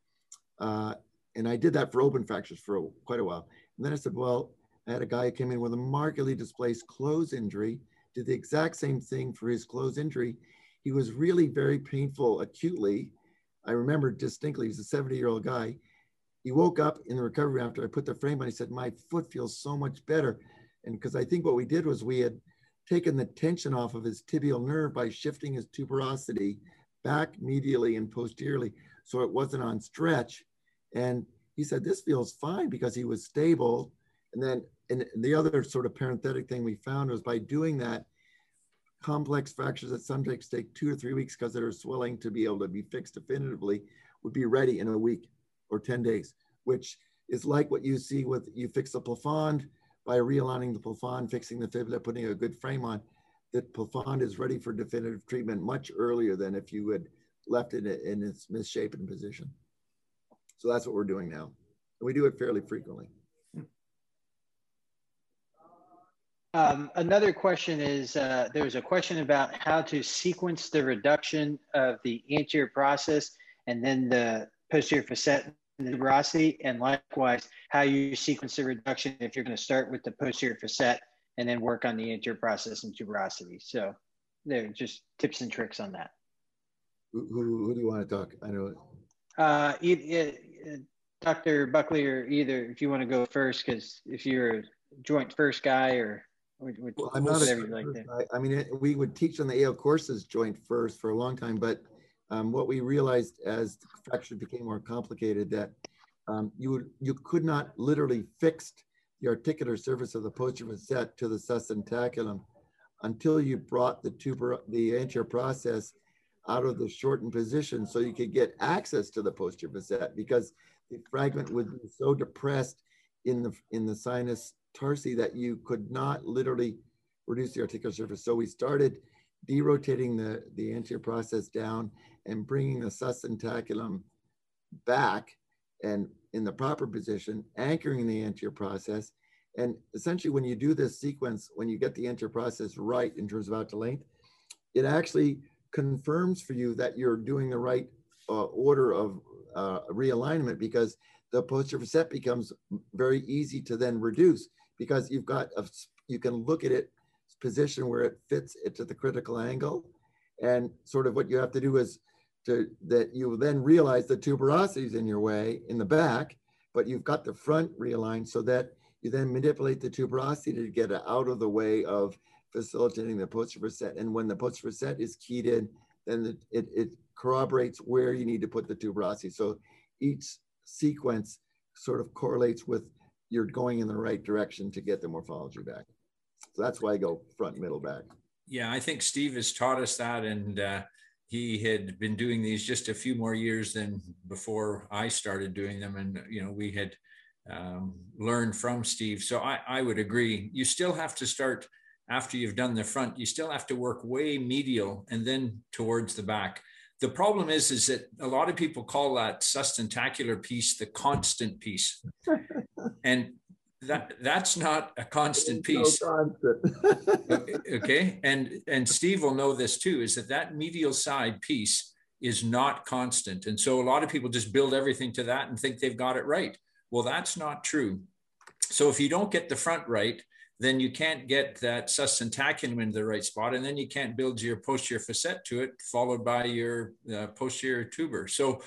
Uh, and I did that for open fractures for a, quite a while. And then I said, well, I had a guy who came in with a markedly displaced closed injury, did the exact same thing for his closed injury. He was really very painful acutely. I remember distinctly, he's a 70 year old guy. He woke up in the recovery after I put the frame on. He said, My foot feels so much better. And because I think what we did was we had taken the tension off of his tibial nerve by shifting his tuberosity back medially and posteriorly so it wasn't on stretch. And he said, This feels fine because he was stable. And then and the other sort of parenthetic thing we found was by doing that, complex fractures that sometimes take two or three weeks because they're swelling to be able to be fixed definitively would be ready in a week or 10 days, which is like what you see with you fix a plafond by realigning the plafond, fixing the fibula, putting a good frame on, that plafond is ready for definitive treatment much earlier than if you had left it in its misshapen position. So that's what we're doing now. And we do it fairly frequently. Um, another question is, uh, there was a question about how to sequence the reduction of the anterior process and then the posterior facet the tuberosity, and likewise how you sequence the reduction if you're going to start with the posterior facet and then work on the anterior process and tuberosity. So there are just tips and tricks on that. Who, who, who do you want to talk? I know. Uh, Dr. Buckley or either, if you want to go first, because if you're a joint first guy or well, I'm not a like I, I mean, it, we would teach on the AO courses joint first for a long time, but um, what we realized as the fracture became more complicated that um, you would, you could not literally fix the articular surface of the posterior facet to the sustentaculum until you brought the tuber, the anterior process out of the shortened position so you could get access to the posterior facet because the fragment would be so depressed in the in the sinus tarsi that you could not literally reduce the articular surface. So we started derotating the, the anterior process down and bringing the sustentaculum back and in the proper position, anchoring the anterior process. And essentially when you do this sequence, when you get the anterior process right in terms of out to length, it actually confirms for you that you're doing the right uh, order of uh, realignment because the posterior facet becomes very easy to then reduce because you've got a, you can look at it position where it fits it to the critical angle. And sort of what you have to do is to that you then realize the tuberosity is in your way in the back, but you've got the front realigned so that you then manipulate the tuberosity to get it out of the way of facilitating the posterior facet. And when the posterior facet is keyed in, then it, it corroborates where you need to put the tuberosity. So each sequence sort of correlates with you're going in the right direction to get the morphology back. So that's why I go front, middle, back. Yeah, I think Steve has taught us that, and uh, he had been doing these just a few more years than before I started doing them, and you know we had um, learned from Steve. So I, I would agree. You still have to start after you've done the front. You still have to work way medial and then towards the back. The problem is, is that a lot of people call that sustentacular piece the constant piece, and that that's not a constant piece. No constant. okay, and and Steve will know this too. Is that that medial side piece is not constant, and so a lot of people just build everything to that and think they've got it right. Well, that's not true. So if you don't get the front right, then you can't get that sustentaculum into the right spot, and then you can't build your posterior facet to it, followed by your uh, posterior tuber. So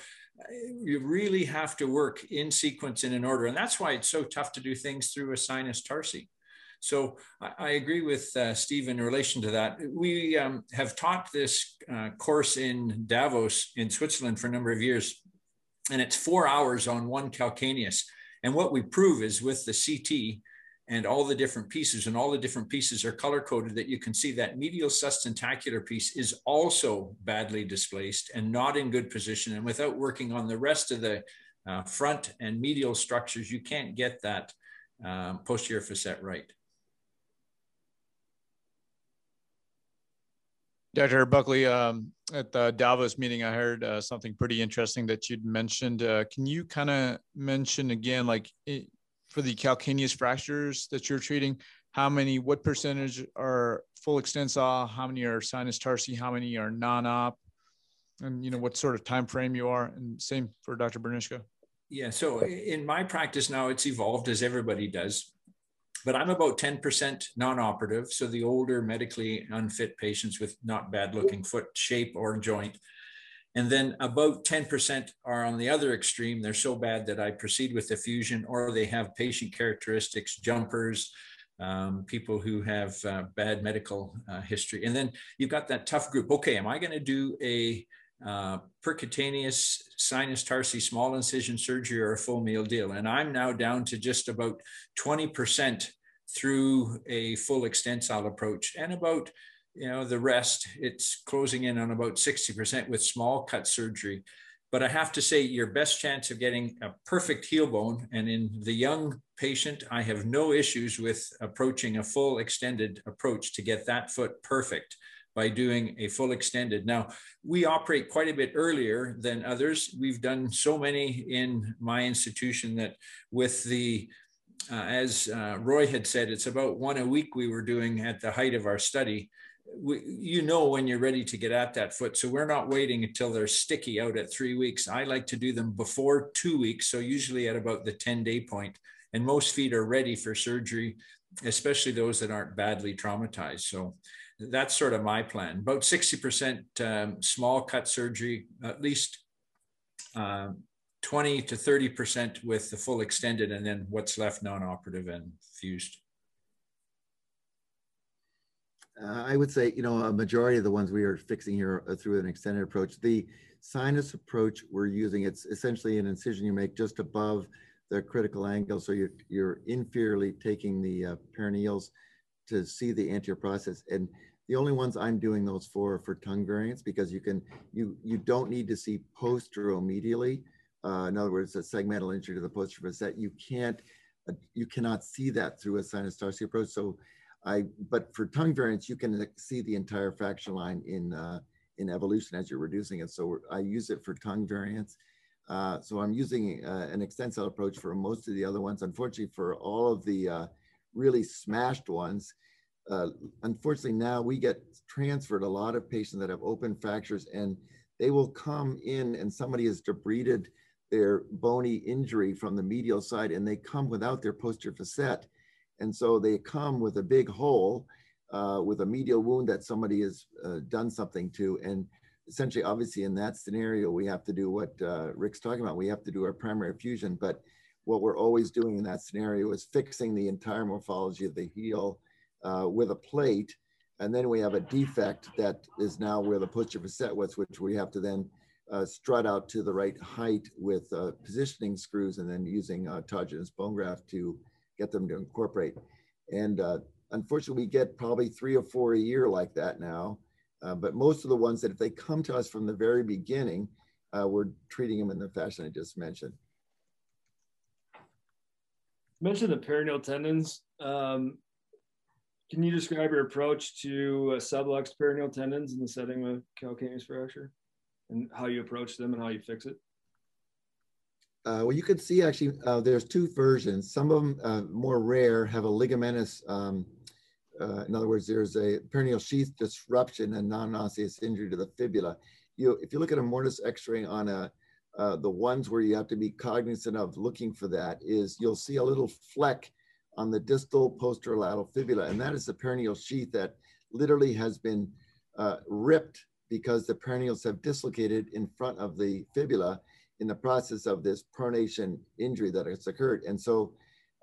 you really have to work in sequence and in order. And that's why it's so tough to do things through a sinus tarsi. So I, I agree with uh, Steve in relation to that. We um, have taught this uh, course in Davos in Switzerland for a number of years, and it's four hours on one calcaneus. And what we prove is with the CT, and all the different pieces and all the different pieces are color coded that you can see that medial sustentacular piece is also badly displaced and not in good position. And without working on the rest of the uh, front and medial structures, you can't get that um, posterior facet right. Dr. Buckley, um, at the Davos meeting, I heard uh, something pretty interesting that you'd mentioned. Uh, can you kind of mention again, like it, for the calcaneus fractures that you're treating, how many, what percentage are full extensile, how many are sinus tarsi, how many are non-op, and you know what sort of time frame you are, and same for Dr. Benirschke. Yeah, so in my practice now, it's evolved as everybody does, but I'm about 10% non-operative. So the older medically unfit patients with not bad looking foot shape or joint, and then about 10% are on the other extreme. They're so bad that I proceed with the fusion, or they have patient characteristics, jumpers, um, people who have uh, bad medical uh, history. And then you've got that tough group. Okay, am I going to do a uh, percutaneous sinus tarsi small incision surgery or a full meal deal? And I'm now down to just about 20% through a full extensile approach and about you know, the rest, it's closing in on about 60% with small cut surgery. But I have to say, your best chance of getting a perfect heel bone, and in the young patient, I have no issues with approaching a full extended approach to get that foot perfect by doing a full extended. Now, we operate quite a bit earlier than others. We've done so many in my institution that with the uh, as uh, Roy had said, it's about one a week we were doing at the height of our study we, you know when you're ready to get at that foot. So we're not waiting until they're sticky out at three weeks. I like to do them before two weeks. So usually at about the 10 day point. And most feet are ready for surgery, especially those that aren't badly traumatized. So that's sort of my plan. About 60% um, small cut surgery, at least um, 20 to 30% with the full extended, and then what's left non operative and fused. Uh, I would say, you know, a majority of the ones we are fixing here are through an extended approach. The sinus approach we're using, it's essentially an incision you make just above the critical angle. So you're, you're inferiorly taking the uh, peroneals to see the anterior process. And the only ones I'm doing those for for tongue variants because you can, you, you don't need to see posteromedially. Uh, in other words, a segmental injury to the posterior facet. You can't, uh, you cannot see that through a sinus tarsi approach. So I, but for tongue variants, you can see the entire fraction line in, uh, in evolution as you're reducing it. So I use it for tongue variants. Uh, so I'm using uh, an extensile approach for most of the other ones. Unfortunately, for all of the uh, really smashed ones, uh, unfortunately now we get transferred a lot of patients that have open fractures and they will come in and somebody has debrided their bony injury from the medial side and they come without their posterior facet and so they come with a big hole uh, with a medial wound that somebody has uh, done something to. And essentially, obviously, in that scenario, we have to do what uh, Rick's talking about. We have to do our primary fusion. But what we're always doing in that scenario is fixing the entire morphology of the heel uh, with a plate. And then we have a defect that is now where the posterior facet was, which we have to then uh, strut out to the right height with uh, positioning screws and then using autogenous bone graft to get them to incorporate. And uh, unfortunately, we get probably three or four a year like that now. Uh, but most of the ones that if they come to us from the very beginning, uh, we're treating them in the fashion I just mentioned. You mentioned the peroneal tendons. Um, can you describe your approach to uh, subluxed peroneal tendons in the setting of calcaneus fracture and how you approach them and how you fix it? Uh, well, you can see actually, uh, there's two versions. Some of them, uh, more rare, have a ligamentous, um, uh, in other words, there's a peroneal sheath disruption and non-osseous injury to the fibula. You, if you look at a mortise x-ray on a, uh, the ones where you have to be cognizant of looking for that is you'll see a little fleck on the distal posterolateral fibula, and that is the peroneal sheath that literally has been uh, ripped because the peroneals have dislocated in front of the fibula in the process of this pronation injury that has occurred. And so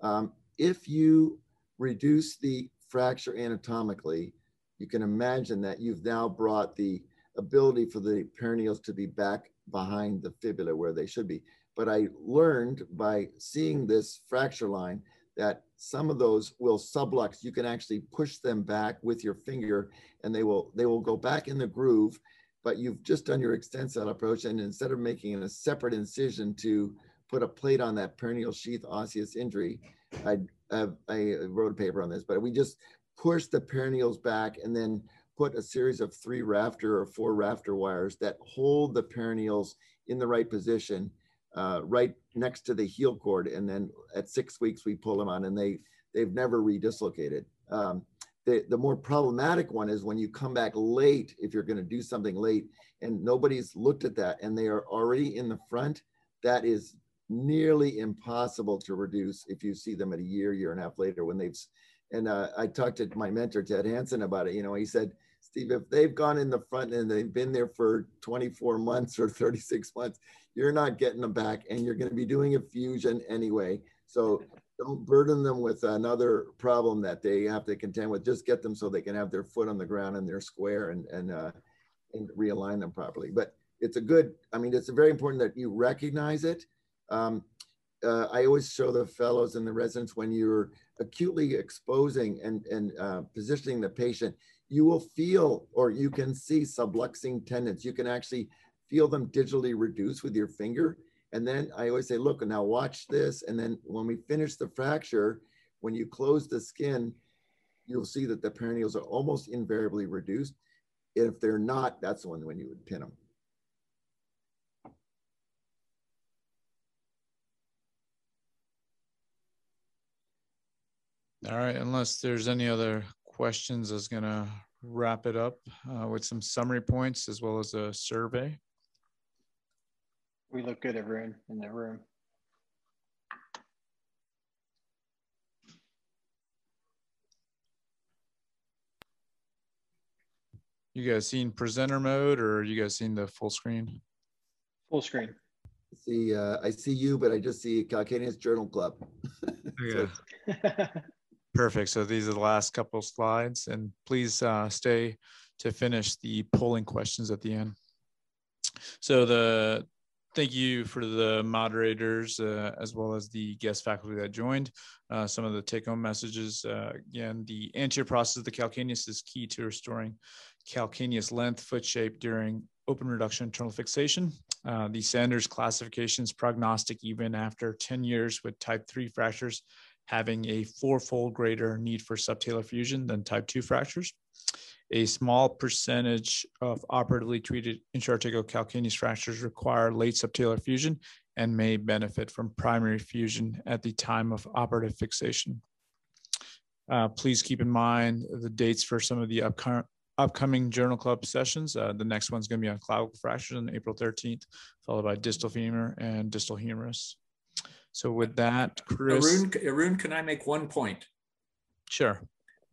um, if you reduce the fracture anatomically, you can imagine that you've now brought the ability for the peroneals to be back behind the fibula where they should be. But I learned by seeing this fracture line that some of those will sublux. You can actually push them back with your finger and they will they will go back in the groove, but you've just done your extensile approach and instead of making a separate incision to put a plate on that peroneal sheath osseous injury, I, I, I wrote a paper on this, but we just push the peroneals back and then put a series of three rafter or four rafter wires that hold the peroneals in the right position uh, right next to the heel cord. And then at six weeks, we pull them on and they, they've never redislocated. Um, the, the more problematic one is when you come back late, if you're going to do something late and nobody's looked at that and they are already in the front, that is nearly impossible to reduce if you see them at a year, year and a half later when they've, and uh, I talked to my mentor, Ted Hansen about it. You know, he said, Steve, if they've gone in the front and they've been there for 24 months or 36 months, you're not getting them back and you're going to be doing a fusion anyway. So don't burden them with another problem that they have to contend with. Just get them so they can have their foot on the ground and they're square and, and, uh, and realign them properly. But it's a good, I mean, it's very important that you recognize it. Um, uh, I always show the fellows and the residents when you're acutely exposing and, and uh, positioning the patient, you will feel or you can see subluxing tendons. You can actually feel them digitally reduce with your finger. And then I always say, look, now watch this. And then when we finish the fracture, when you close the skin, you'll see that the peroneals are almost invariably reduced. If they're not, that's the one when you would pin them. All right, unless there's any other questions, I was gonna wrap it up uh, with some summary points as well as a survey. We look good, everyone in the room. You guys seen presenter mode or you guys seen the full screen? Full screen. See, uh, I see you, but I just see Calcaneus Journal Club. Yeah. Perfect. So these are the last couple slides and please uh, stay to finish the polling questions at the end. So the thank you for the moderators uh, as well as the guest faculty that joined. Uh, some of the take-home messages, uh, again, the anterior process of the calcaneus is key to restoring calcaneus length, foot shape during open reduction internal fixation. Uh, the Sanders classification is prognostic even after 10 years with type 3 fractures having a fourfold greater need for subtalar fusion than type 2 fractures a small percentage of operatively treated intraarticular calcaneus fractures require late subtalar fusion and may benefit from primary fusion at the time of operative fixation. Uh, please keep in mind the dates for some of the upcoming upcoming journal club sessions. Uh, the next one's going to be on clavicle fractures on April 13th, followed by distal femur and distal humerus. So with that, Chris. Arun, Arun, can I make one point? Sure.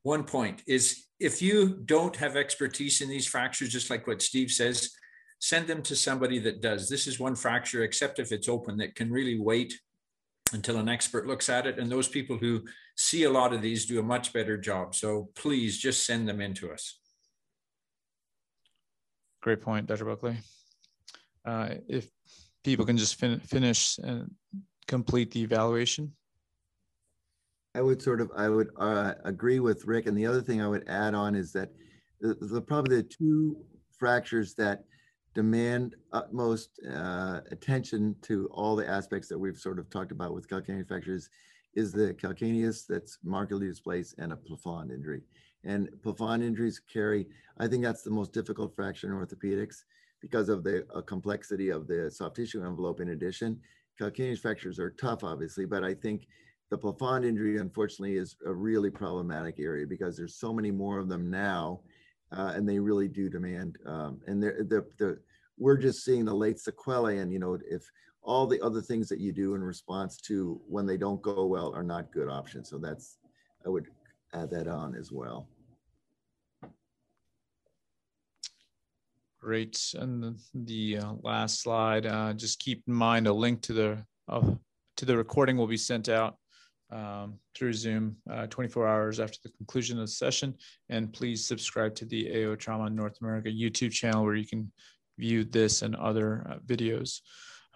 One point is if you don't have expertise in these fractures, just like what Steve says, send them to somebody that does. This is one fracture, except if it's open, that can really wait until an expert looks at it. And those people who see a lot of these do a much better job. So please just send them in to us. Great point, Dr. Buckley. Uh, if people can just fin finish and complete the evaluation. I would sort of, I would uh, agree with Rick. And the other thing I would add on is that the, the probably the two fractures that demand utmost uh, attention to all the aspects that we've sort of talked about with calcaneus fractures is the calcaneus that's markedly displaced and a plafond injury. And plafond injuries carry, I think that's the most difficult fracture in orthopedics because of the uh, complexity of the soft tissue envelope in addition. calcaneus fractures are tough, obviously, but I think the plafond injury, unfortunately, is a really problematic area because there's so many more of them now, uh, and they really do demand. Um, and the, the, the, we're just seeing the late sequelae, and you know, if all the other things that you do in response to when they don't go well are not good options. So that's, I would add that on as well. Great. And the, the uh, last slide, uh, just keep in mind a link to the uh, to the recording will be sent out um, through Zoom uh, 24 hours after the conclusion of the session. And please subscribe to the AO Trauma North America YouTube channel where you can view this and other uh, videos.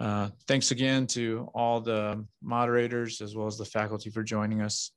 Uh, thanks again to all the moderators as well as the faculty for joining us.